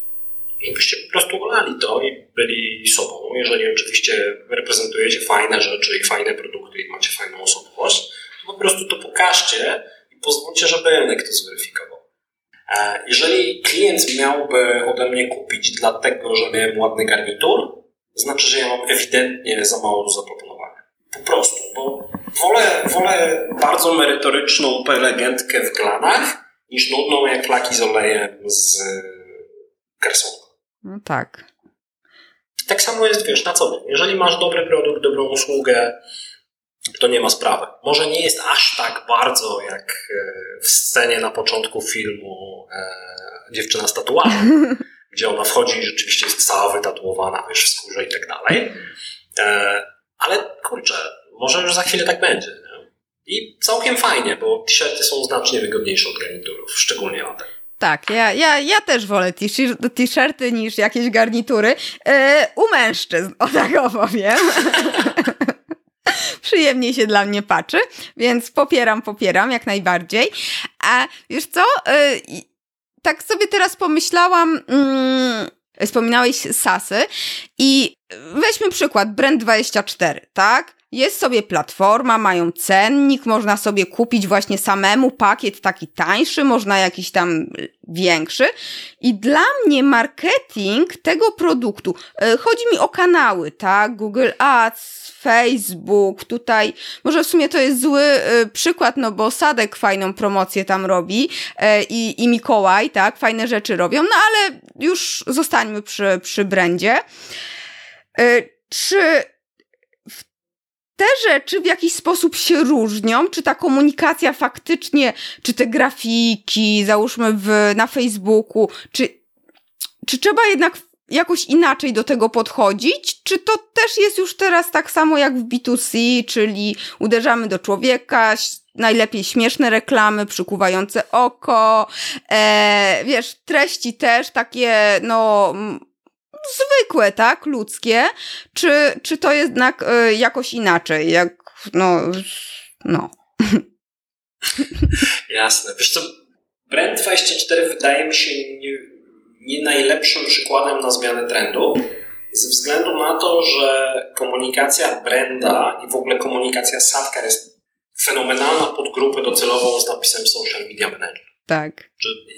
Żebyście po prostu olali to i byli sobą. Jeżeli oczywiście reprezentujecie fajne rzeczy i fajne produkty i macie fajną osobowość, to po prostu to pokażcie i pozwólcie, żeby rynek to zweryfikował. E, jeżeli klient miałby ode mnie kupić dlatego, że miałem ładny garnitur, znaczy, że ja mam ewidentnie za mało do zaproponowania. Po prostu, bo wolę, wolę bardzo merytoryczną prelegentkę w glanach niż nudną jak laki z olejem z garsonką. No tak. Tak samo jest, wiesz, na co dzień. Jeżeli masz dobry produkt, dobrą usługę, to nie ma sprawy. Może nie jest aż tak bardzo jak e, w scenie na początku filmu e, Dziewczyna z tatuażem, gdzie ona wchodzi i rzeczywiście jest cała wytatuowana, wiesz, w skórze i tak dalej. E, ale kurczę, może już za chwilę tak będzie. Nie? I całkiem fajnie, bo t-shirty są znacznie wygodniejsze od garniturów, szczególnie latem. Tak, ja, ja, ja też wolę t-shirty niż jakieś garnitury. Yy, u mężczyzn, o tak opowiem. Przyjemniej się dla mnie patrzy, więc popieram, popieram jak najbardziej. A wiesz co? Yy, tak sobie teraz pomyślałam. Yy, wspominałeś Sasy i weźmy przykład Brand24, tak? Jest sobie platforma, mają cennik, można sobie kupić właśnie samemu pakiet taki tańszy, można jakiś tam większy. I dla mnie marketing tego produktu, e, chodzi mi o kanały, tak? Google Ads, Facebook, tutaj, może w sumie to jest zły e, przykład, no bo Sadek fajną promocję tam robi e, i, i Mikołaj, tak? Fajne rzeczy robią, no ale już zostańmy przy, przy brandzie. Czy te rzeczy w jakiś sposób się różnią? Czy ta komunikacja faktycznie, czy te grafiki, załóżmy w, na Facebooku, czy, czy trzeba jednak jakoś inaczej do tego podchodzić? Czy to też jest już teraz tak samo jak w B2C, czyli uderzamy do człowieka, najlepiej śmieszne reklamy, przykuwające oko, e, wiesz, treści też takie, no, zwykłe, tak, ludzkie, czy, czy to jednak y, jakoś inaczej, jak, no, no. Jasne. Wiesz co, Brand24 wydaje mi się nie, nie najlepszym przykładem na zmianę trendu, ze względu na to, że komunikacja branda i w ogóle komunikacja Sadkar jest fenomenalna pod grupę docelową z napisem Social Media Manager. Tak.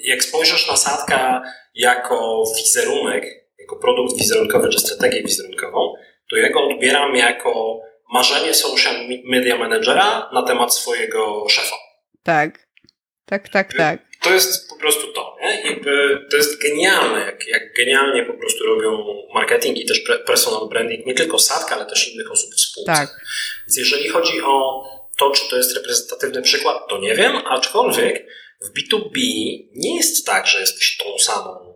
Jak spojrzysz na Sadka jako wizerunek jako produkt wizerunkowy czy strategię wizerunkową, to ja go odbieram jako marzenie social media managera na temat swojego szefa. Tak, tak, tak, tak. To jest po prostu to. Nie? Jakby to jest genialne, jak, jak genialnie po prostu robią marketing i też personal branding, nie tylko Sadka, ale też innych osób w spółce. Tak. Więc jeżeli chodzi o to, czy to jest reprezentatywny przykład, to nie wiem, aczkolwiek w B2B nie jest tak, że jesteś tą samą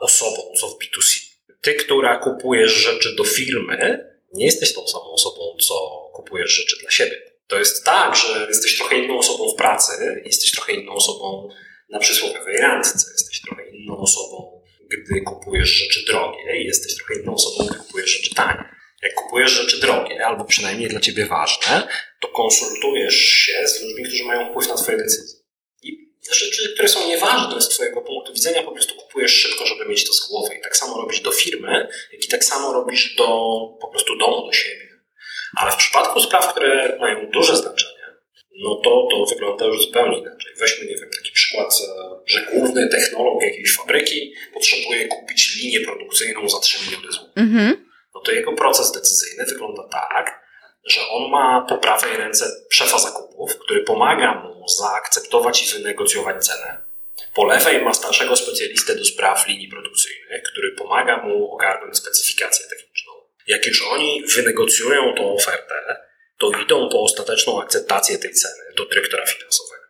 osobą, co w B2C. Ty, która kupujesz rzeczy do firmy, nie jesteś tą samą osobą, co kupujesz rzeczy dla siebie. To jest tak, że jesteś trochę inną osobą w pracy, jesteś trochę inną osobą na przysłowiowej randce, jesteś trochę inną osobą, gdy kupujesz rzeczy drogie jesteś trochę inną osobą, gdy kupujesz rzeczy tanie. Jak kupujesz rzeczy drogie, albo przynajmniej dla ciebie ważne, to konsultujesz się z ludźmi, którzy mają wpływ na twoje decyzje rzeczy, które są nieważne z Twojego punktu widzenia, po prostu kupujesz szybko, żeby mieć to z głowy. I tak samo robisz do firmy, jak i tak samo robisz do po prostu domu, do siebie. Ale w przypadku spraw, które mają duże znaczenie, no to to wygląda już zupełnie inaczej. Weźmy, nie wiem, taki przykład, e, że główny technolog jakiejś fabryki potrzebuje kupić linię produkcyjną za 3 miliony złotych. Mhm. No to jego proces decyzyjny wygląda tak, że on ma po prawej ręce szefa zakupów, który pomaga mu zaakceptować i wynegocjować cenę. Po lewej ma starszego specjalistę do spraw linii produkcyjnych, który pomaga mu ogarnąć specyfikację techniczną. Jak już oni wynegocjują tą ofertę, to idą po ostateczną akceptację tej ceny do dyrektora finansowego.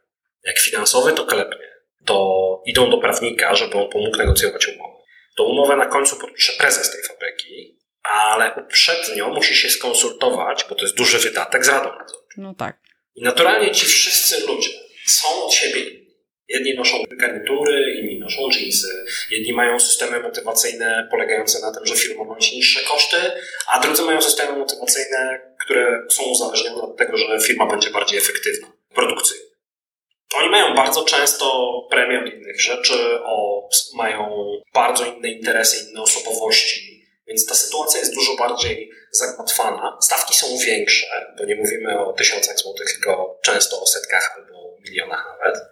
Jak finansowy to klepnie, to idą do prawnika, żeby on pomógł negocjować umowę. To umowę na końcu podpisze prezes tej fabryki, ale uprzednio musi się skonsultować, bo to jest duży wydatek z Radą. No tak. I naturalnie ci wszyscy ludzie są od siebie Jedni noszą garnitury, inni noszą jeansy, jedni mają systemy motywacyjne polegające na tym, że firma ma niższe koszty, a drudzy mają systemy motywacyjne, które są uzależnione od tego, że firma będzie bardziej efektywna, produkcyjna. Oni mają bardzo często premię od innych rzeczy, o, mają bardzo inne interesy, inne osobowości, więc ta sytuacja jest dużo bardziej zagmatwana. Stawki są większe, bo nie mówimy o tysiącach złotych, tylko często o setkach albo milionach nawet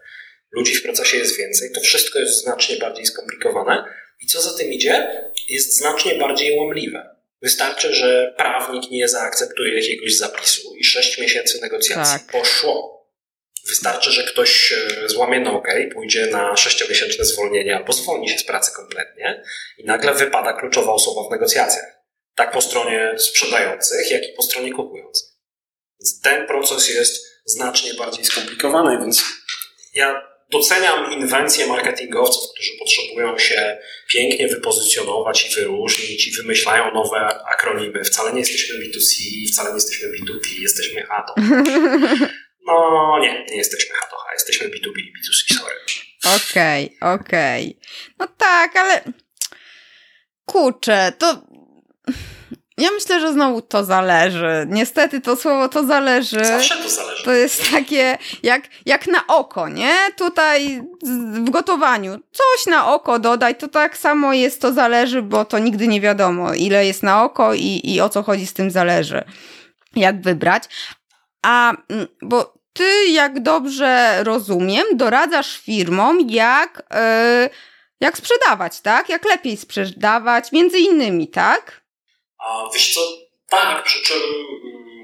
ludzi w procesie jest więcej, to wszystko jest znacznie bardziej skomplikowane i co za tym idzie, jest znacznie bardziej łamliwe. Wystarczy, że prawnik nie zaakceptuje jakiegoś zapisu i 6 miesięcy negocjacji tak. poszło. Wystarczy, że ktoś e, złamie nogę i pójdzie na 6-miesięczne zwolnienie albo zwolni się z pracy kompletnie i nagle wypada kluczowa osoba w negocjacjach. Tak po stronie sprzedających, jak i po stronie kupujących. Ten proces jest znacznie bardziej skomplikowany, więc ja doceniam inwencje marketingowców, którzy potrzebują się pięknie wypozycjonować i wyróżnić i wymyślają nowe akronimy. Wcale nie jesteśmy B2C, wcale nie jesteśmy B2B, jesteśmy HATO. No nie, nie jesteśmy HATO, jesteśmy B2B, B2C, sorry. Okej, okay, okej. Okay. No tak, ale kurczę, to ja myślę, że znowu to zależy. Niestety to słowo to zależy. Zawsze to zależy. To jest takie jak, jak na oko, nie? Tutaj w gotowaniu coś na oko dodaj, to tak samo jest to zależy, bo to nigdy nie wiadomo, ile jest na oko i, i o co chodzi z tym zależy. Jak wybrać. A, mm, bo ty, jak dobrze rozumiem, doradzasz firmom, jak, yy, jak sprzedawać, tak? Jak lepiej sprzedawać, między innymi, tak? A wiesz co, tak, przy czym,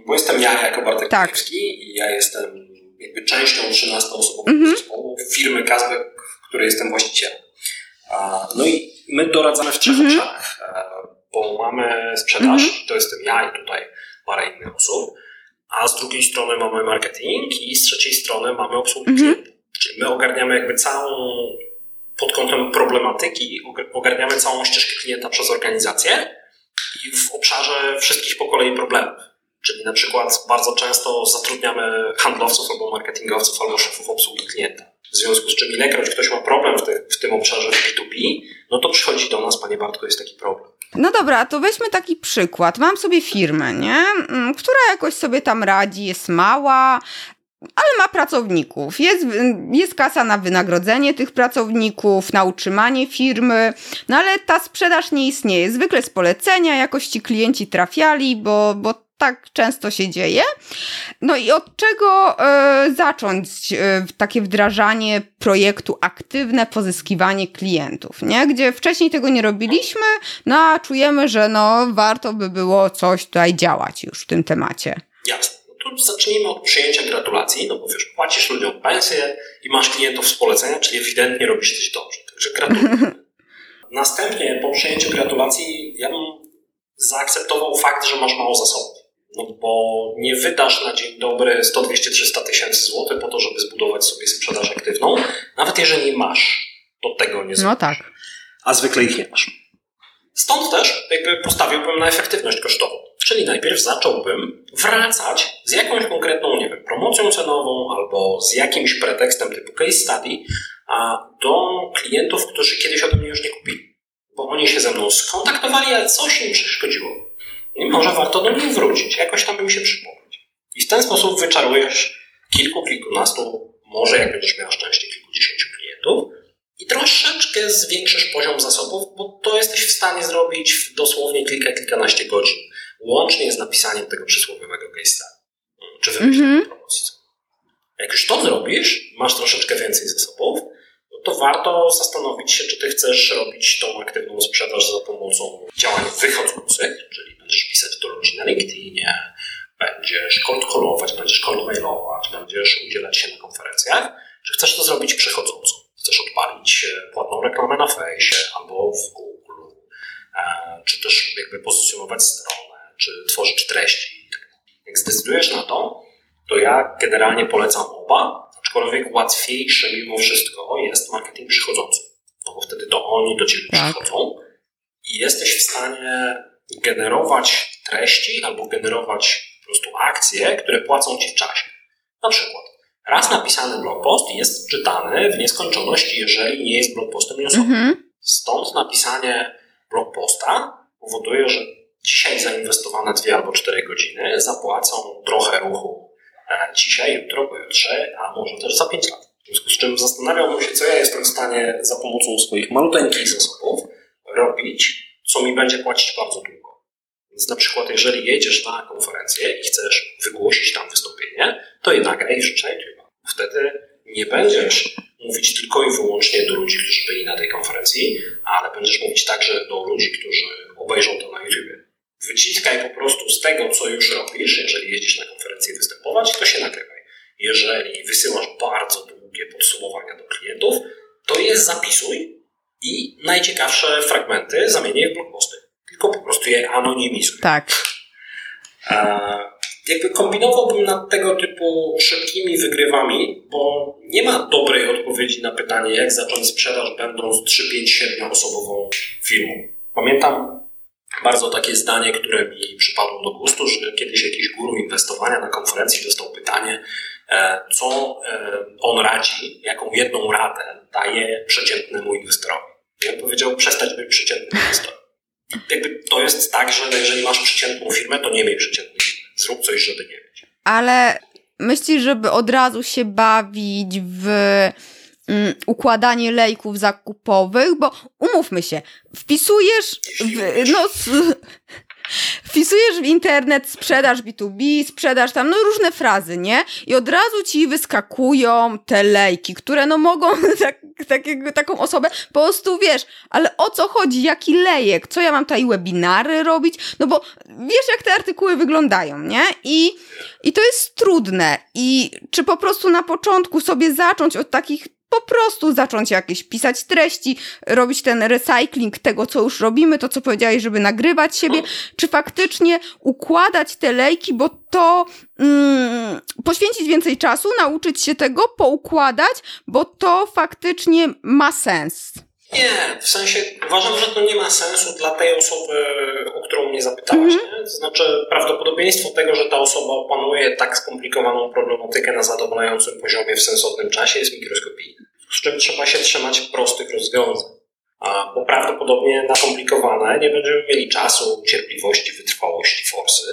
bo jestem ja jako Bartek tak. i ja jestem jakby częścią 13-osobowego mhm. zespołu firmy Kazbek, której jestem właścicielem. No i my doradzamy w trzech mhm. obszarach, e, bo mamy sprzedaż, mhm. to jestem ja i tutaj parę innych osób, a z drugiej strony mamy marketing i z trzeciej strony mamy obsługę mhm. klientów. Czyli my ogarniamy jakby całą, pod kątem problematyki, ogarniamy całą ścieżkę klienta przez organizację i w obszarze wszystkich po kolei problemów. Czyli na przykład bardzo często zatrudniamy handlowców albo marketingowców albo szefów obsługi klienta. W związku z czym ilekroć ktoś ma problem w, te, w tym obszarze B2B, no to przychodzi do nas, panie Bartku, jest taki problem. No dobra, to weźmy taki przykład. Mam sobie firmę, nie? Mm, która jakoś sobie tam radzi, jest mała, ale ma pracowników. Jest, jest kasa na wynagrodzenie tych pracowników, na utrzymanie firmy, no ale ta sprzedaż nie istnieje. Zwykle z polecenia jakości klienci trafiali, bo, bo tak często się dzieje. No i od czego y, zacząć y, takie wdrażanie projektu aktywne pozyskiwanie klientów, nie? Gdzie wcześniej tego nie robiliśmy, no a czujemy, że no warto by było coś tutaj działać już w tym temacie. Jasne to zacznijmy od przyjęcia gratulacji, no bo wiesz, płacisz ludziom pensję i masz klientów z polecenia, czyli ewidentnie robisz coś dobrze. Także gratuluję. Następnie po przyjęciu gratulacji ja bym zaakceptował fakt, że masz mało zasobów. No bo nie wydasz na dzień dobry 100, 200, 300 tysięcy złotych po to, żeby zbudować sobie sprzedaż aktywną, nawet jeżeli masz, to tego nie zrobisz. No tak. A zwykle ich nie masz. Stąd też jakby postawiłbym na efektywność kosztową. Czyli najpierw zacząłbym wracać z jakąś konkretną, nie wiem, promocją cenową albo z jakimś pretekstem typu case study a do klientów, którzy kiedyś ode mnie już nie kupili. Bo oni się ze mną skontaktowali, ale coś im przeszkodziło. I może warto do nich wrócić, jakoś tam im się przypomnieć. I w ten sposób wyczarujesz kilku, kilkunastu, może jak będziesz miał szczęście, kilkudziesięciu klientów, i troszeczkę zwiększysz poziom zasobów, bo to jesteś w stanie zrobić w dosłownie kilka, kilkanaście godzin, łącznie z napisaniem tego przysłowiowego case study, czy wymyśleniem mm -hmm. promocji. Jak już to zrobisz, masz troszeczkę więcej zasobów, no to warto zastanowić się, czy ty chcesz robić tą aktywną sprzedaż za pomocą działań wychodzących, czyli będziesz pisać do ludzi na LinkedInie, będziesz cold callować, będziesz cold mailować, będziesz udzielać się na konferencjach, czy chcesz to zrobić przechodząco chcesz odpalić e, płatną reklamę na fejsie albo w Google, e, czy też jakby pozycjonować stronę, czy tworzyć treści. Jak zdecydujesz na to, to ja generalnie polecam oba, aczkolwiek łatwiejsze mimo wszystko jest marketing przychodzący. No bo wtedy to oni do ciebie tak. przychodzą i jesteś w stanie generować treści albo generować po prostu akcje, które płacą ci w czasie. Na przykład Raz napisany blog post jest czytany w nieskończoność, jeżeli nie jest blog postem newsowym. Mhm. Stąd napisanie blog posta powoduje, że dzisiaj zainwestowane dwie albo cztery godziny zapłacą trochę ruchu e, dzisiaj, jutro, pojutrze, a może też za pięć lat. W związku z czym zastanawiam się, co ja jestem w stanie za pomocą swoich maluteńkich zasobów robić, co mi będzie płacić bardzo długo. Więc na przykład, jeżeli jedziesz na konferencję i chcesz wygłosić tam wystąpienie, to jednak nagraj życzę Wtedy nie będziesz mówić tylko i wyłącznie do ludzi, którzy byli na tej konferencji, ale będziesz mówić także do ludzi, którzy obejrzą to na YouTube. Wyciskaj po prostu z tego, co już robisz, jeżeli jedziesz na konferencję występować, to się nagrywaj. Jeżeli wysyłasz bardzo długie podsumowania do klientów, to je zapisuj i najciekawsze fragmenty zamienię w blogposty. Tylko po prostu je anonimizuj. Tak. E, jakby kombinowałbym nad tego typu szybkimi wygrywami, bo nie ma dobrej odpowiedzi na pytanie, jak zacząć sprzedaż będąc 3-5-7 osobową firmą. Pamiętam bardzo takie zdanie, które mi przypadło do gustu, że kiedyś jakiś guru inwestowania na konferencji dostał pytanie, e, co e, on radzi, jaką jedną radę daje przeciętnemu inwestorowi. I on powiedział, przestać być przeciętnym inwestorem. Jakby to jest tak, że jeżeli masz przeciętną firmę, to nie miej przeciętnej firmy. Zrób coś, żeby nie mieć. Ale myślisz, żeby od razu się bawić w mm, układanie lejków zakupowych, bo umówmy się, wpisujesz w, no, wpisujesz w internet sprzedaż B2B, sprzedaż tam, no różne frazy, nie? I od razu ci wyskakują te lejki, które no mogą tak, takiego, taką osobę po prostu, wiesz, ale o co chodzi, jaki lejek, co ja mam tutaj webinary robić, no bo wiesz jak te artykuły wyglądają, nie? I, i to jest trudne i czy po prostu na początku sobie zacząć od takich po prostu zacząć jakieś pisać treści, robić ten recycling tego, co już robimy, to co powiedziałeś, żeby nagrywać siebie, czy faktycznie układać te lejki, bo to mm, poświęcić więcej czasu, nauczyć się tego, poukładać, bo to faktycznie ma sens. Nie, w sensie uważam, że to nie ma sensu dla tej osoby, o którą mnie zapytałaś. Mm-hmm. To znaczy, prawdopodobieństwo tego, że ta osoba opanuje tak skomplikowaną problematykę na zadowalającym poziomie w sensownym czasie jest mikroskopijne. Z czym trzeba się trzymać prostych rozwiązań. A, bo prawdopodobnie na komplikowane nie będziemy mieli czasu, cierpliwości, wytrwałości, forsy.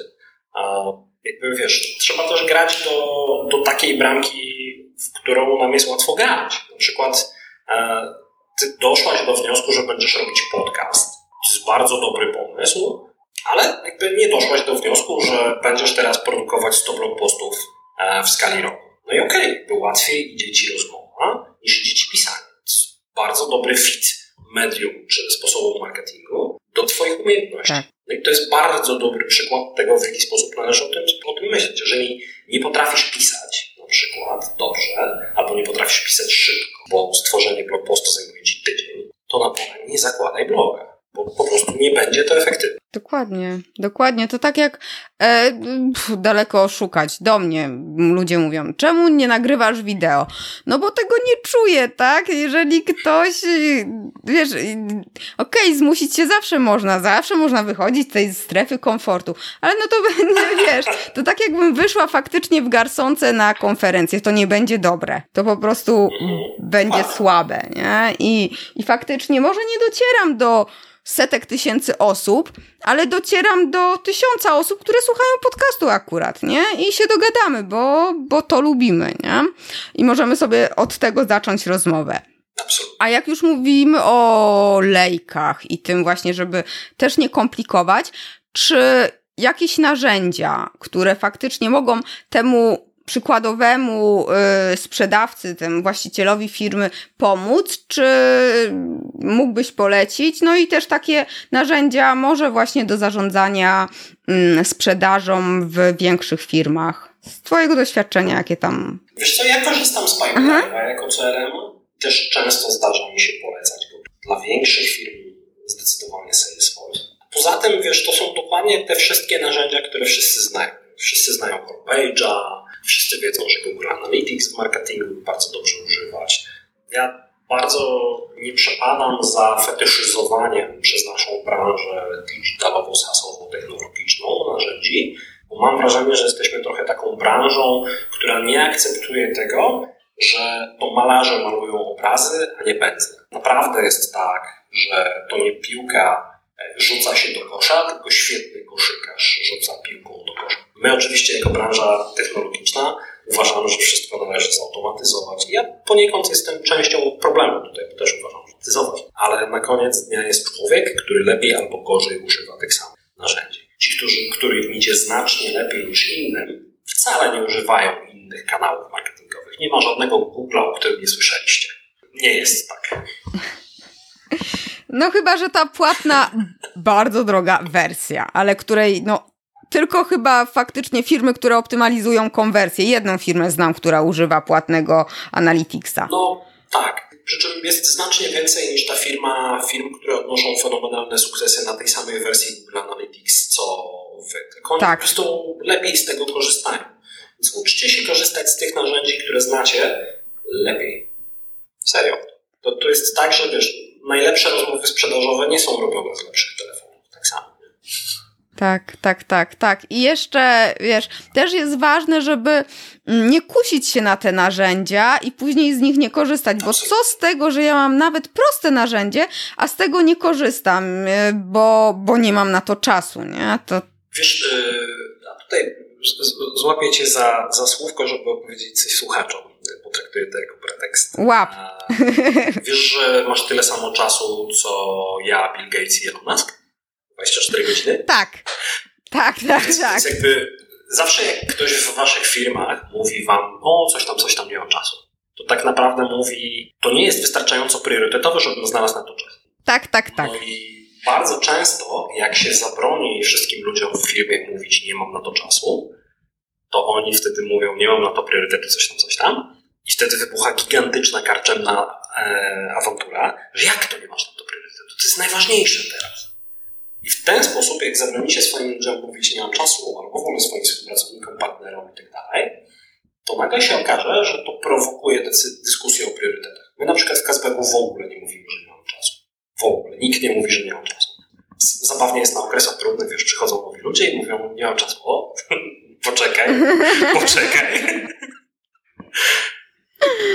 A, jakby wiesz, trzeba też grać do, do takiej bramki, w którą nam jest łatwo grać. Na przykład e, ty doszłaś do wniosku, że będziesz robić podcast. To jest bardzo dobry pomysł, ale jakby nie doszłaś do wniosku, że będziesz teraz produkować 100 blog postów e, w skali roku. No i okej, okay, by łatwiej idzie ci rozmowa niż idzie ci pisanie. To jest bardzo dobry fit medium czy sposobu marketingu do Twoich umiejętności. Tak. No i to jest bardzo dobry przykład tego, w jaki sposób należy o tym, o tym myśleć. Jeżeli nie potrafisz pisać, przykład, dobrze, albo nie potrafisz pisać szybko, bo stworzenie blog postu zajmuje Ci tydzień, to na pewno nie zakładaj bloga, bo po prostu nie będzie to efektywne. Dokładnie, dokładnie. To tak jak e, pf, daleko szukać. Do mnie ludzie mówią, czemu nie nagrywasz wideo? No bo tego nie czuję, tak? Jeżeli ktoś, wiesz, okej, okay, zmusić się zawsze można, zawsze można wychodzić z tej strefy komfortu, ale no to będzie, wiesz, to tak jakbym wyszła faktycznie w garsonce na konferencję, to nie będzie dobre. To po prostu będzie słabe, nie? I, i faktycznie może nie docieram do setek tysięcy osób, ale docieram do tysiąca osób, które słuchają podcastu akurat, nie? I się dogadamy, bo, bo to lubimy, nie? I możemy sobie od tego zacząć rozmowę. A jak już mówimy o lejkach i tym właśnie, żeby też nie komplikować, czy jakieś narzędzia, które faktycznie mogą temu przykładowemu y, sprzedawcy, temu właścicielowi firmy pomóc, czy mógłbyś polecić? No i też takie narzędzia może właśnie do zarządzania y, sprzedażą w większych firmach. Z twojego doświadczenia, jakie tam... Wiesz co, ja korzystam z Pipeline'a jako CRM. Też często zdarza mi się polecać go. Dla większych firm zdecydowanie Salesforce. Poza tym, wiesz, to są dokładnie te wszystkie narzędzia, które wszyscy znają. Wszyscy znają Homepage'a, Wszyscy wiedzą, że Google Analytics w marketingu bardzo dobrze używać. Ja bardzo nie przepadam za fetyszyzowaniem przez naszą branżę digitalowo-sasową-technologiczną narzędzi, bo mam wrażenie, że jesteśmy trochę taką branżą, która nie akceptuje tego, że to malarze malują obrazy, a nie pędzle. Naprawdę jest tak, że to nie piłka rzuca się do kosza, tylko świetny koszykarz rzuca piłką do kosza. My oczywiście jako branża technologiczna uważamy, że wszystko należy zautomatyzować. Ja poniekąd jestem częścią problemu tutaj, bo też uważam, że. Ale na koniec dnia jest człowiek, który lepiej albo gorzej używa tych samych narzędzi. Ci, którzy, których idzie znacznie lepiej niż innym, wcale nie używają innych kanałów marketingowych. Nie ma żadnego Google'a, o którym nie słyszeliście. Nie jest tak. No chyba, że ta płatna, bardzo droga wersja, ale której no tylko chyba faktycznie firmy, które optymalizują konwersję. Jedną firmę znam, która używa płatnego Analyticsa. No tak. Przy czym jest znacznie więcej niż ta firma, firm, które odnoszą fenomenalne sukcesy na tej samej wersji Google Analytics, co wy. Tylko oni tak. po prostu lepiej z tego korzystają. Więc uczcie się korzystać z tych narzędzi, które znacie lepiej. Serio. To, to jest tak, że wiesz, najlepsze rozmowy sprzedażowe nie są robione z lepszych telefonów. Tak samo. Tak, tak, tak, tak. I jeszcze, wiesz, też jest ważne, żeby nie kusić się na te narzędzia i później z nich nie korzystać, bo co z tego, że ja mam nawet proste narzędzie, a z tego nie korzystam, y, bo, bo nie mam na to czasu, nie? To... Wiesz, yy, tutaj złapię cię za, za słówko, żeby opowiedzieć coś słuchaczom. Potraktuję to jako pretekst. Łap. Wiesz, że masz tyle samo czasu, co ja, Bill Gates i Elon Musk? 24 godziny? Tak. Tak, tak, więc, tak. Więc jakby zawsze jak ktoś w waszych firmach mówi wam, o coś tam, coś tam nie mam czasu, to tak naprawdę mówi, to nie jest wystarczająco priorytetowe, żebym znalazł na to czas. Tak, tak, tak. No i bardzo często, jak się zabroni wszystkim ludziom w firmie mówić, nie mam na to czasu, to oni wtedy mówią, nie mam na to priorytetu, coś tam, coś tam. I wtedy wybucha gigantyczna karczemna e, awantura, że jak to nie masz na to priorytetu? To jest najważniejsze teraz. I w ten sposób, jak zabronicie swoim ludziom mówić, nie mam czasu, albo w ogóle swoim współpracownikom, partnerom i tak dalej, to nagle się okaże, że to prowokuje dyskusję o priorytetach. My na przykład w Kazbeku w ogóle nie mówimy, że nie mam czasu. W ogóle. Nikt nie mówi, że nie mam czasu. Zabawnie jest na okresach trudnych, wiesz, przychodzą nowi ludzie i mówią, nie mam czasu. O, poczekaj, poczekaj.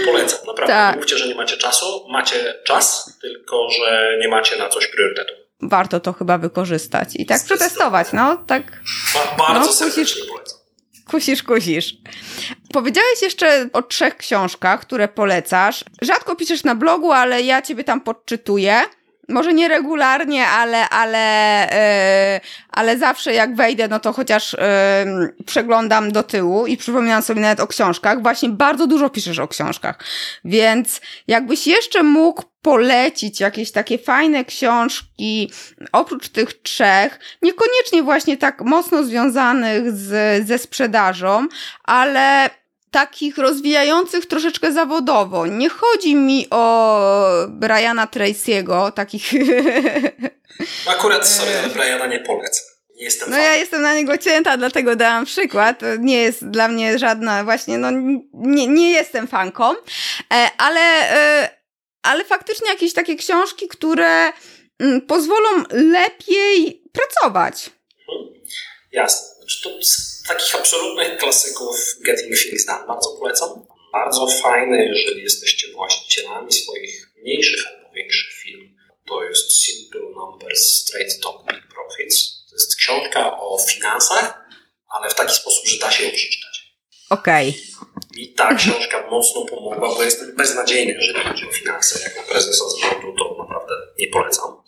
Polecam, naprawdę. Tak. Mówcie, że nie macie czasu. Macie czas, tylko że nie macie na coś priorytetu warto to chyba wykorzystać i tak przetestować, no, tak. bardzo no, serdecznie polecam. Kusisz, kusisz. Powiedziałeś jeszcze o trzech książkach, które polecasz. Rzadko piszesz na blogu, ale ja ciebie tam podczytuję. Może nie regularnie, ale, ale, yy, ale zawsze jak wejdę, no to chociaż yy, przeglądam do tyłu i przypominam sobie nawet o książkach. Właśnie bardzo dużo piszesz o książkach. Więc jakbyś jeszcze mógł polecić jakieś takie fajne książki oprócz tych trzech, niekoniecznie właśnie tak mocno związanych z, ze sprzedażą, ale takich rozwijających troszeczkę zawodowo. Nie chodzi mi o Briana Tracy'ego, takich... Akurat sobie ale Briana nie polecę. Nie jestem no ja jestem na niego cięta, dlatego dałam przykład. Nie jest dla mnie żadna właśnie, no nie, nie jestem fanką, e, ale, e, ale faktycznie jakieś takie książki, które mm, pozwolą lepiej pracować. Mhm. Jasne. Znaczy to z takich absolutnych klasyków Getting Things Done bardzo polecam. Bardzo fajne, jeżeli jesteście właścicielami swoich mniejszych albo większych firm. To jest Simple Numbers Straight Talk Big Profits. To jest książka o finansach, ale w taki sposób, że da się ją przeczytać. Okej. Okay. Mi ta książka mocno pomogła, bo jestem beznadziejny, jeżeli chodzi o finanse. Jak na prezesa zarządu, to naprawdę nie polecam.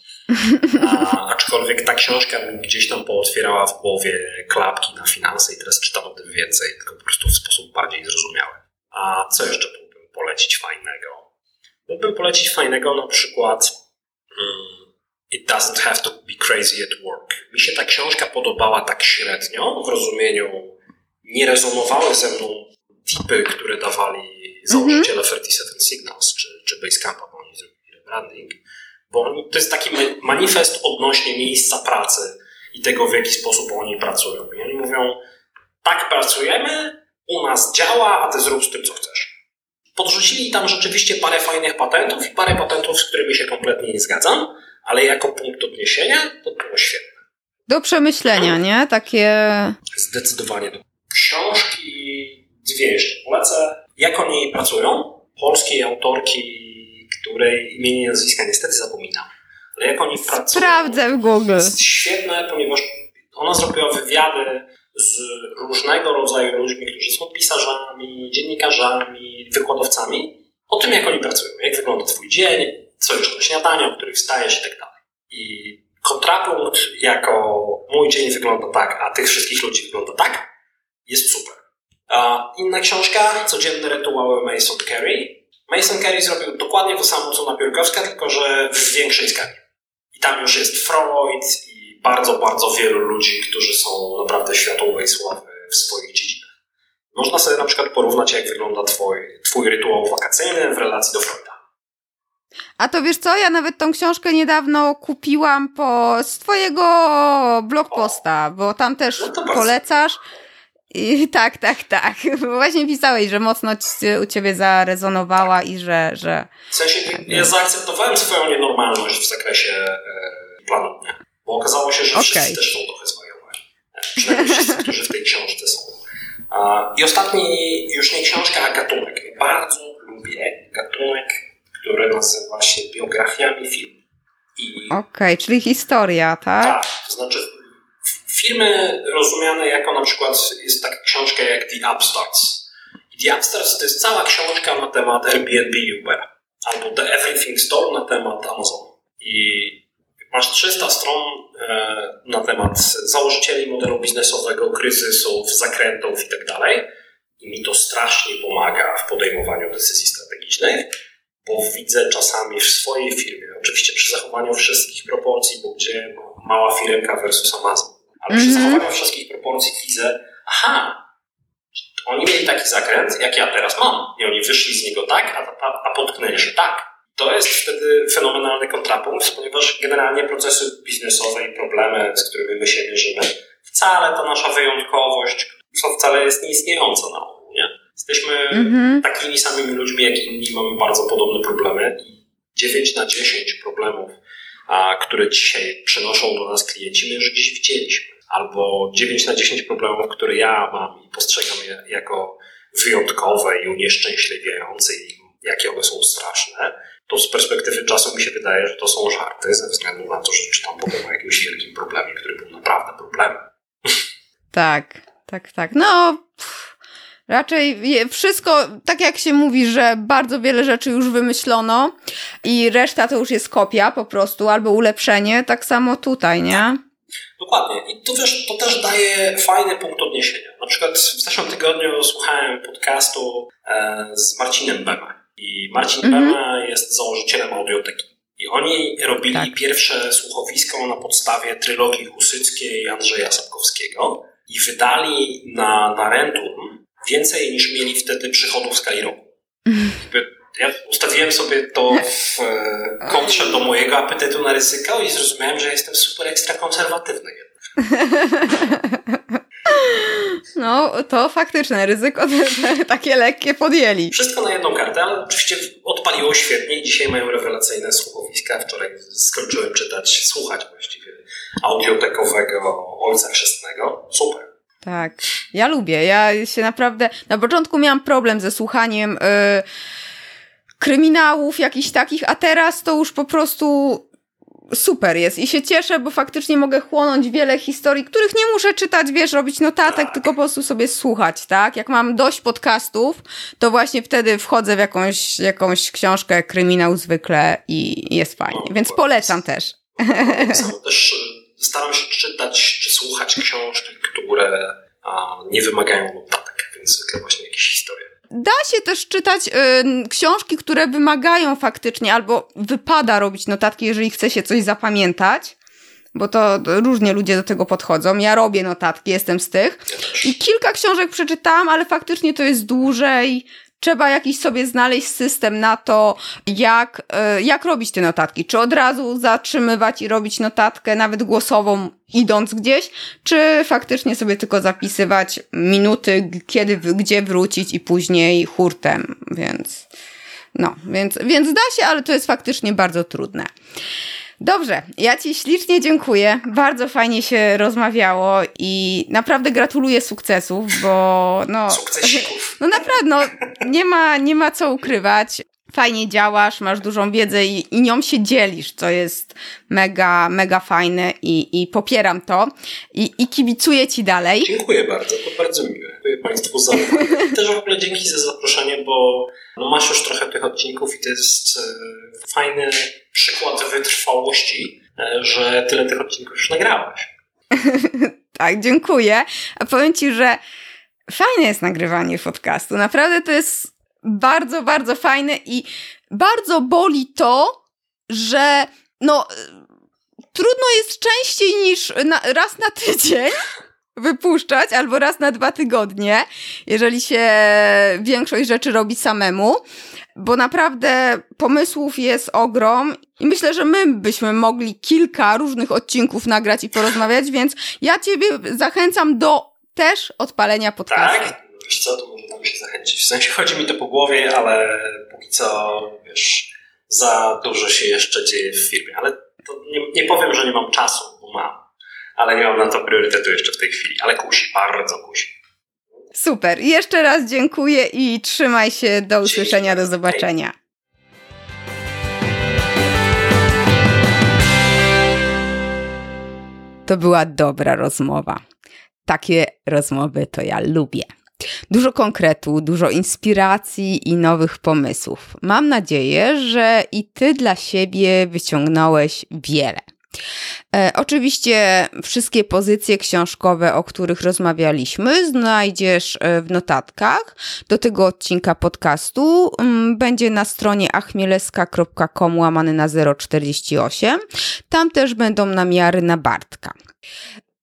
A, aczkolwiek ta książka gdzieś tam pootwierała w głowie klapki na finanse i teraz czytam o tym więcej, tylko po prostu w sposób bardziej zrozumiały. A co jeszcze mógłbym polecić fajnego? Mógłbym polecić fajnego na przykład um, It doesn't have to be crazy at work. Mi się ta książka podobała tak średnio, w rozumieniu nie rezonowały ze mną tipy, które dawali założyciele mm -hmm. 37 Signals czy, czy Basecampa, bo oni zrobili rebranding bo to jest taki manifest odnośnie miejsca pracy i tego, w jaki sposób oni pracują. I oni mówią, tak pracujemy, u nas działa, a ty zrób z tym, co chcesz. Podrzucili tam rzeczywiście parę fajnych patentów i parę patentów, z którymi się kompletnie nie zgadzam, ale jako punkt odniesienia to było świetne. Do przemyślenia, nie? Takie... Zdecydowanie. Książki dwie jeszcze polecę. Jak oni pracują? Polskiej autorki, której imienia i nazwiska niestety zapominam. Ale jak oni pracują... Sprawdzę w Google. Jest świetne, ponieważ ona zrobiła wywiady z różnego rodzaju ludźmi, którzy są pisarzami, dziennikarzami, wykładowcami, o tym, jak oni pracują, jak wygląda Twój dzień, co już do śniadania, o których wstajesz i tak dalej. I kontrapunkt jako mój dzień wygląda tak, a tych wszystkich ludzi wygląda tak, jest super. A inna książka, Codzienne rytuały Mason Carey. Mason Carey zrobił dokładnie to samo, co Napiórkowska, tylko że w większej skali. I tam już jest Freud i bardzo, bardzo wielu ludzi, którzy są naprawdę światowej sławy w swoich dziedzinach. Można sobie na przykład porównać, jak wygląda twój, twój rytuał wakacyjny w relacji do Freuda. A to wiesz co, ja nawet tą książkę niedawno kupiłam po, z twojego blogposta, bo tam też no polecasz. I, tak, tak, tak. Właśnie pisałeś, że mocno ci, u ciebie zarezonowała i że... że... W sensie ja zaakceptowałem swoją nienormalność w zakresie e, planu dnia, bo okazało się, że okay. wszyscy też są trochę zwariowani. Przynajmniej wszyscy, którzy w tej książce są. I ostatni, już nie książka, a gatunek. Bardzo lubię gatunek, który nazywa się biografiami filmu. Okej, okay, czyli historia, tak? Tak, to znaczy filmy rozumiane jako na przykład jest taka książka jak The Upstarts. The Upstarts to jest cała książka na temat Airbnb Uber albo The Everything Store na temat Amazon. I masz 300 stron e, na temat założycieli modelu biznesowego, kryzysów, zakrętów i tak. I mi to strasznie pomaga w podejmowaniu decyzji strategicznych, bo widzę czasami w swojej firmie, oczywiście przy zachowaniu wszystkich proporcji, bo gdzie mała firmka versus Amazon, ale przy zachowaniu wszystkich proporcji widzę, aha, oni mieli taki zakręt, jak ja teraz mam. I oni wyszli z niego tak, a, a, a potknęli się tak. To jest wtedy fenomenalny kontrapunkt, ponieważ generalnie procesy biznesowe i problemy, z którymi my się mierzymy, wcale ta nasza wyjątkowość wcale jest nieistniejąca na ogół. Nie? Jesteśmy mm-hmm. takimi samymi ludźmi jak inni, mamy bardzo podobne problemy i 9 na 10 problemów, a, które dzisiaj przenoszą do nas klienci, my już gdzieś widzieliśmy. Albo 9 na 10 problemów, które ja mam i postrzegam je jako wyjątkowe i unieszczęśliwiające i jakie one są straszne, to z perspektywy czasu mi się wydaje, że to są żarty, ze względu na to, że czytam potem o jakimś wielkim problemie, który był naprawdę problemem. Tak, tak, tak. No, raczej wszystko, tak jak się mówi, że bardzo wiele rzeczy już wymyślono i reszta to już jest kopia po prostu, albo ulepszenie, tak samo tutaj, nie? Dokładnie. I to, wiesz, to też daje fajny punkt odniesienia. Na przykład w zeszłym tygodniu słuchałem podcastu e, z Marcinem Bema. I Marcin mhm. Bema jest założycielem audioteki. I oni robili tak. pierwsze słuchowisko na podstawie trylogii husyckiej Andrzeja Sapkowskiego i wydali na, na Rentum więcej niż mieli wtedy przychodów z Kairoku. Mhm. Ja ustawiłem sobie to w e, kontrze do mojego apetytu na ryzyko i zrozumiałem, że jestem super ekstra konserwatywny No, to faktyczne ryzyko te, te, takie lekkie podjęli. Wszystko na jedną kartę, ale oczywiście odpaliło świetnie i dzisiaj mają rewelacyjne słuchowiska. Wczoraj skończyłem czytać, słuchać właściwie audiotekowego Ojca Chrzestnego. Super. Tak, ja lubię. Ja się naprawdę... Na początku miałam problem ze słuchaniem... Yy kryminałów jakichś takich, a teraz to już po prostu super jest i się cieszę, bo faktycznie mogę chłonąć wiele historii, których nie muszę czytać, wiesz, robić notatek, tylko po prostu sobie słuchać, tak? Jak mam dość podcastów, to właśnie wtedy wchodzę w jakąś, jakąś książkę, kryminał zwykle i jest fajnie, więc polecam też. też staram się czytać czy słuchać książki, które nie wymagają notatek, więc zwykle właśnie jakieś historie. Da się też czytać y, książki, które wymagają faktycznie, albo wypada robić notatki, jeżeli chce się coś zapamiętać, bo to różnie ludzie do tego podchodzą. Ja robię notatki, jestem z tych. I kilka książek przeczytałam, ale faktycznie to jest dłużej, trzeba jakiś sobie znaleźć system na to, jak, e, jak robić te notatki. Czy od razu zatrzymywać i robić notatkę, nawet głosową, idąc gdzieś, czy faktycznie sobie tylko zapisywać minuty, kiedy, gdzie wrócić i później hurtem, więc no, więc, więc da się, ale to jest faktycznie bardzo trudne. Dobrze, ja Ci ślicznie dziękuję. Bardzo fajnie się rozmawiało i naprawdę gratuluję sukcesów, bo no. Sukcesików. No naprawdę, no, nie ma, nie ma co ukrywać. Fajnie działasz, masz dużą wiedzę i, i nią się dzielisz, co jest mega, mega fajne i, i popieram to i, i kibicuję Ci dalej. Dziękuję bardzo, to bardzo miłe. Dziękuję Państwu za Też w ogóle dzięki za zaproszenie, bo no masz już trochę tych odcinków i to jest e, fajny przykład wytrwałości, e, że tyle tych odcinków już nagrałaś. tak, dziękuję. A powiem Ci, że fajne jest nagrywanie podcastu. Naprawdę to jest bardzo, bardzo fajne i bardzo boli to, że no trudno jest częściej niż na, raz na tydzień wypuszczać albo raz na dwa tygodnie, jeżeli się większość rzeczy robi samemu, bo naprawdę pomysłów jest ogrom i myślę, że my byśmy mogli kilka różnych odcinków nagrać i porozmawiać, więc ja ciebie zachęcam do też odpalenia podcastu. Tak? Wiesz co, to może tam się zachęcić. W sensie chodzi mi to po głowie, ale póki co, wiesz, za dużo się jeszcze dzieje w firmie, ale to nie, nie powiem, że nie mam czasu, bo mam, ale nie mam na to priorytetu jeszcze w tej chwili, ale kusi, bardzo kusi. Super. Jeszcze raz dziękuję i trzymaj się. Do usłyszenia, do zobaczenia. To była dobra rozmowa. Takie rozmowy to ja lubię. Dużo konkretu, dużo inspiracji i nowych pomysłów. Mam nadzieję, że i ty dla siebie wyciągnąłeś wiele. E, oczywiście wszystkie pozycje książkowe, o których rozmawialiśmy, znajdziesz e, w notatkach do tego odcinka podcastu. Mm, będzie na stronie achmieleska.com łamany na 048. Tam też będą namiary na Bartka.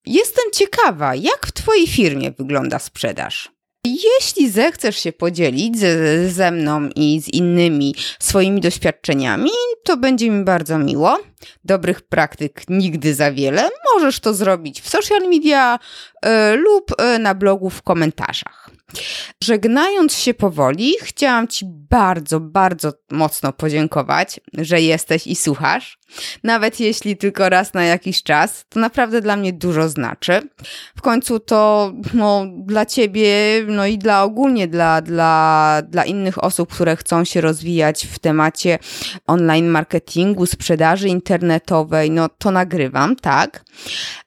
Jestem ciekawa, jak w Twojej firmie wygląda sprzedaż? Jeśli zechcesz się podzielić ze, ze mną i z innymi swoimi doświadczeniami, to będzie mi bardzo miło. Dobrych praktyk nigdy za wiele. Możesz to zrobić w social media y, lub y, na blogu w komentarzach. Żegnając się powoli, chciałam Ci bardzo, bardzo mocno podziękować, że jesteś i słuchasz. Nawet jeśli tylko raz na jakiś czas, to naprawdę dla mnie dużo znaczy. W końcu to no, dla Ciebie, no i dla ogólnie dla, dla, dla innych osób, które chcą się rozwijać w temacie online marketingu, sprzedaży internetowej, no to nagrywam, tak.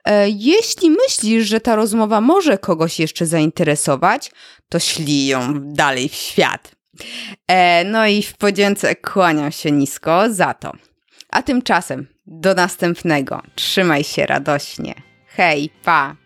E, jeśli myślisz, że ta rozmowa może kogoś jeszcze zainteresować, to ślij ją dalej w świat. E, no i w podzięce kłaniam się nisko za to. A tymczasem do następnego. Trzymaj się radośnie. Hej, pa!